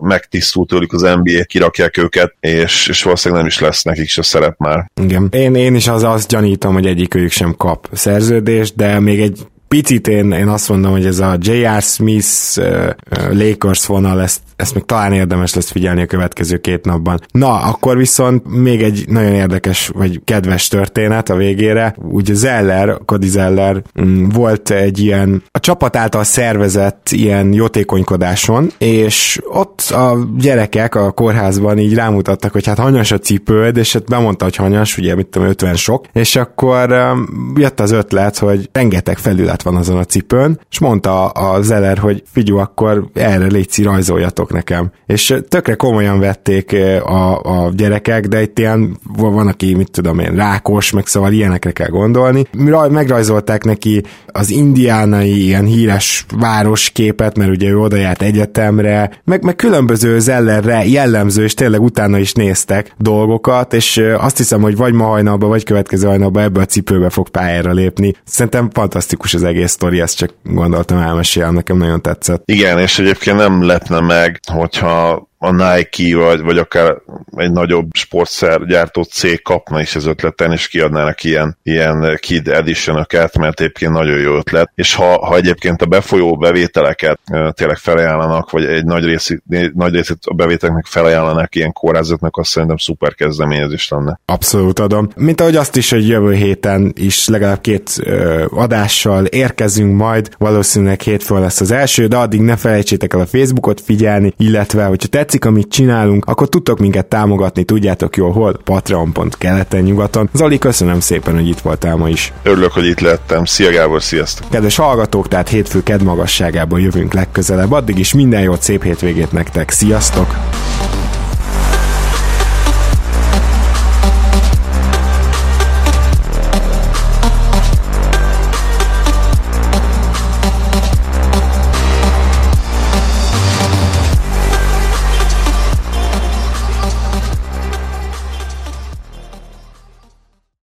megtisztult tőlük az NBA, kirakják őket, és, és valószínűleg nem is lesz nekik se szerep már. Igen. Én, én is az, azt gyanítom, hogy egyikőjük sem kap szerződést, de még egy picit én, én azt mondom, hogy ez a J.R. Smith uh, Lakers vonal, ezt, ezt még talán érdemes lesz figyelni a következő két napban. Na, akkor viszont még egy nagyon érdekes, vagy kedves történet a végére. Ugye Zeller, Cody Zeller mm, volt egy ilyen, a csapat által szervezett ilyen jótékonykodáson, és ott a gyerekek a kórházban így rámutattak, hogy hát hanyas a cipőd, és hát bemondta, hogy hanyas, ugye mit tudom, 50 sok, és akkor jött az ötlet, hogy rengeteg felület van azon a cipőn, és mondta a Zeller, hogy figyú, akkor erre légy rajzoljatok nekem. És tökre komolyan vették a, a gyerekek, de itt ilyen van, aki, mit tudom én, rákos, meg szóval ilyenekre kell gondolni. Megrajzolták neki az indiánai ilyen híres városképet, mert ugye ő oda járt egyetemre, meg, meg különböző Zellerre jellemző, és tényleg utána is néztek dolgokat, és azt hiszem, hogy vagy ma hajnalban, vagy következő hajnalban ebbe a cipőbe fog pályára lépni. Szerintem fantasztikus az egész sztori, ezt csak gondoltam elmesélni, nekem nagyon tetszett. Igen, és egyébként nem lepne meg, hogyha a Nike, vagy, vagy akár egy nagyobb gyártó cég kapna is az ötleten, és kiadnának ilyen, ilyen kid edition mert egyébként nagyon jó ötlet. És ha, ha egyébként a befolyó bevételeket tényleg felajánlanak, vagy egy nagy, részét, nagy részét a bevételeknek felajánlanak ilyen kórházatnak, azt szerintem szuper kezdeményezés lenne. Abszolút adom. Mint ahogy azt is, hogy jövő héten is legalább két ö, adással érkezünk majd, valószínűleg hétfőn lesz az első, de addig ne felejtsétek el a Facebookot figyelni, illetve, hogyha tetszik tetszik, amit csinálunk, akkor tudtok minket támogatni, tudjátok jól hol, patreon.keleten nyugaton. Zoli, köszönöm szépen, hogy itt voltál ma is. Örülök, hogy itt lettem. Szia Gábor, sziasztok! Kedves hallgatók, tehát hétfő ked magasságában jövünk legközelebb. Addig is minden jót, szép hétvégét nektek. Sziasztok!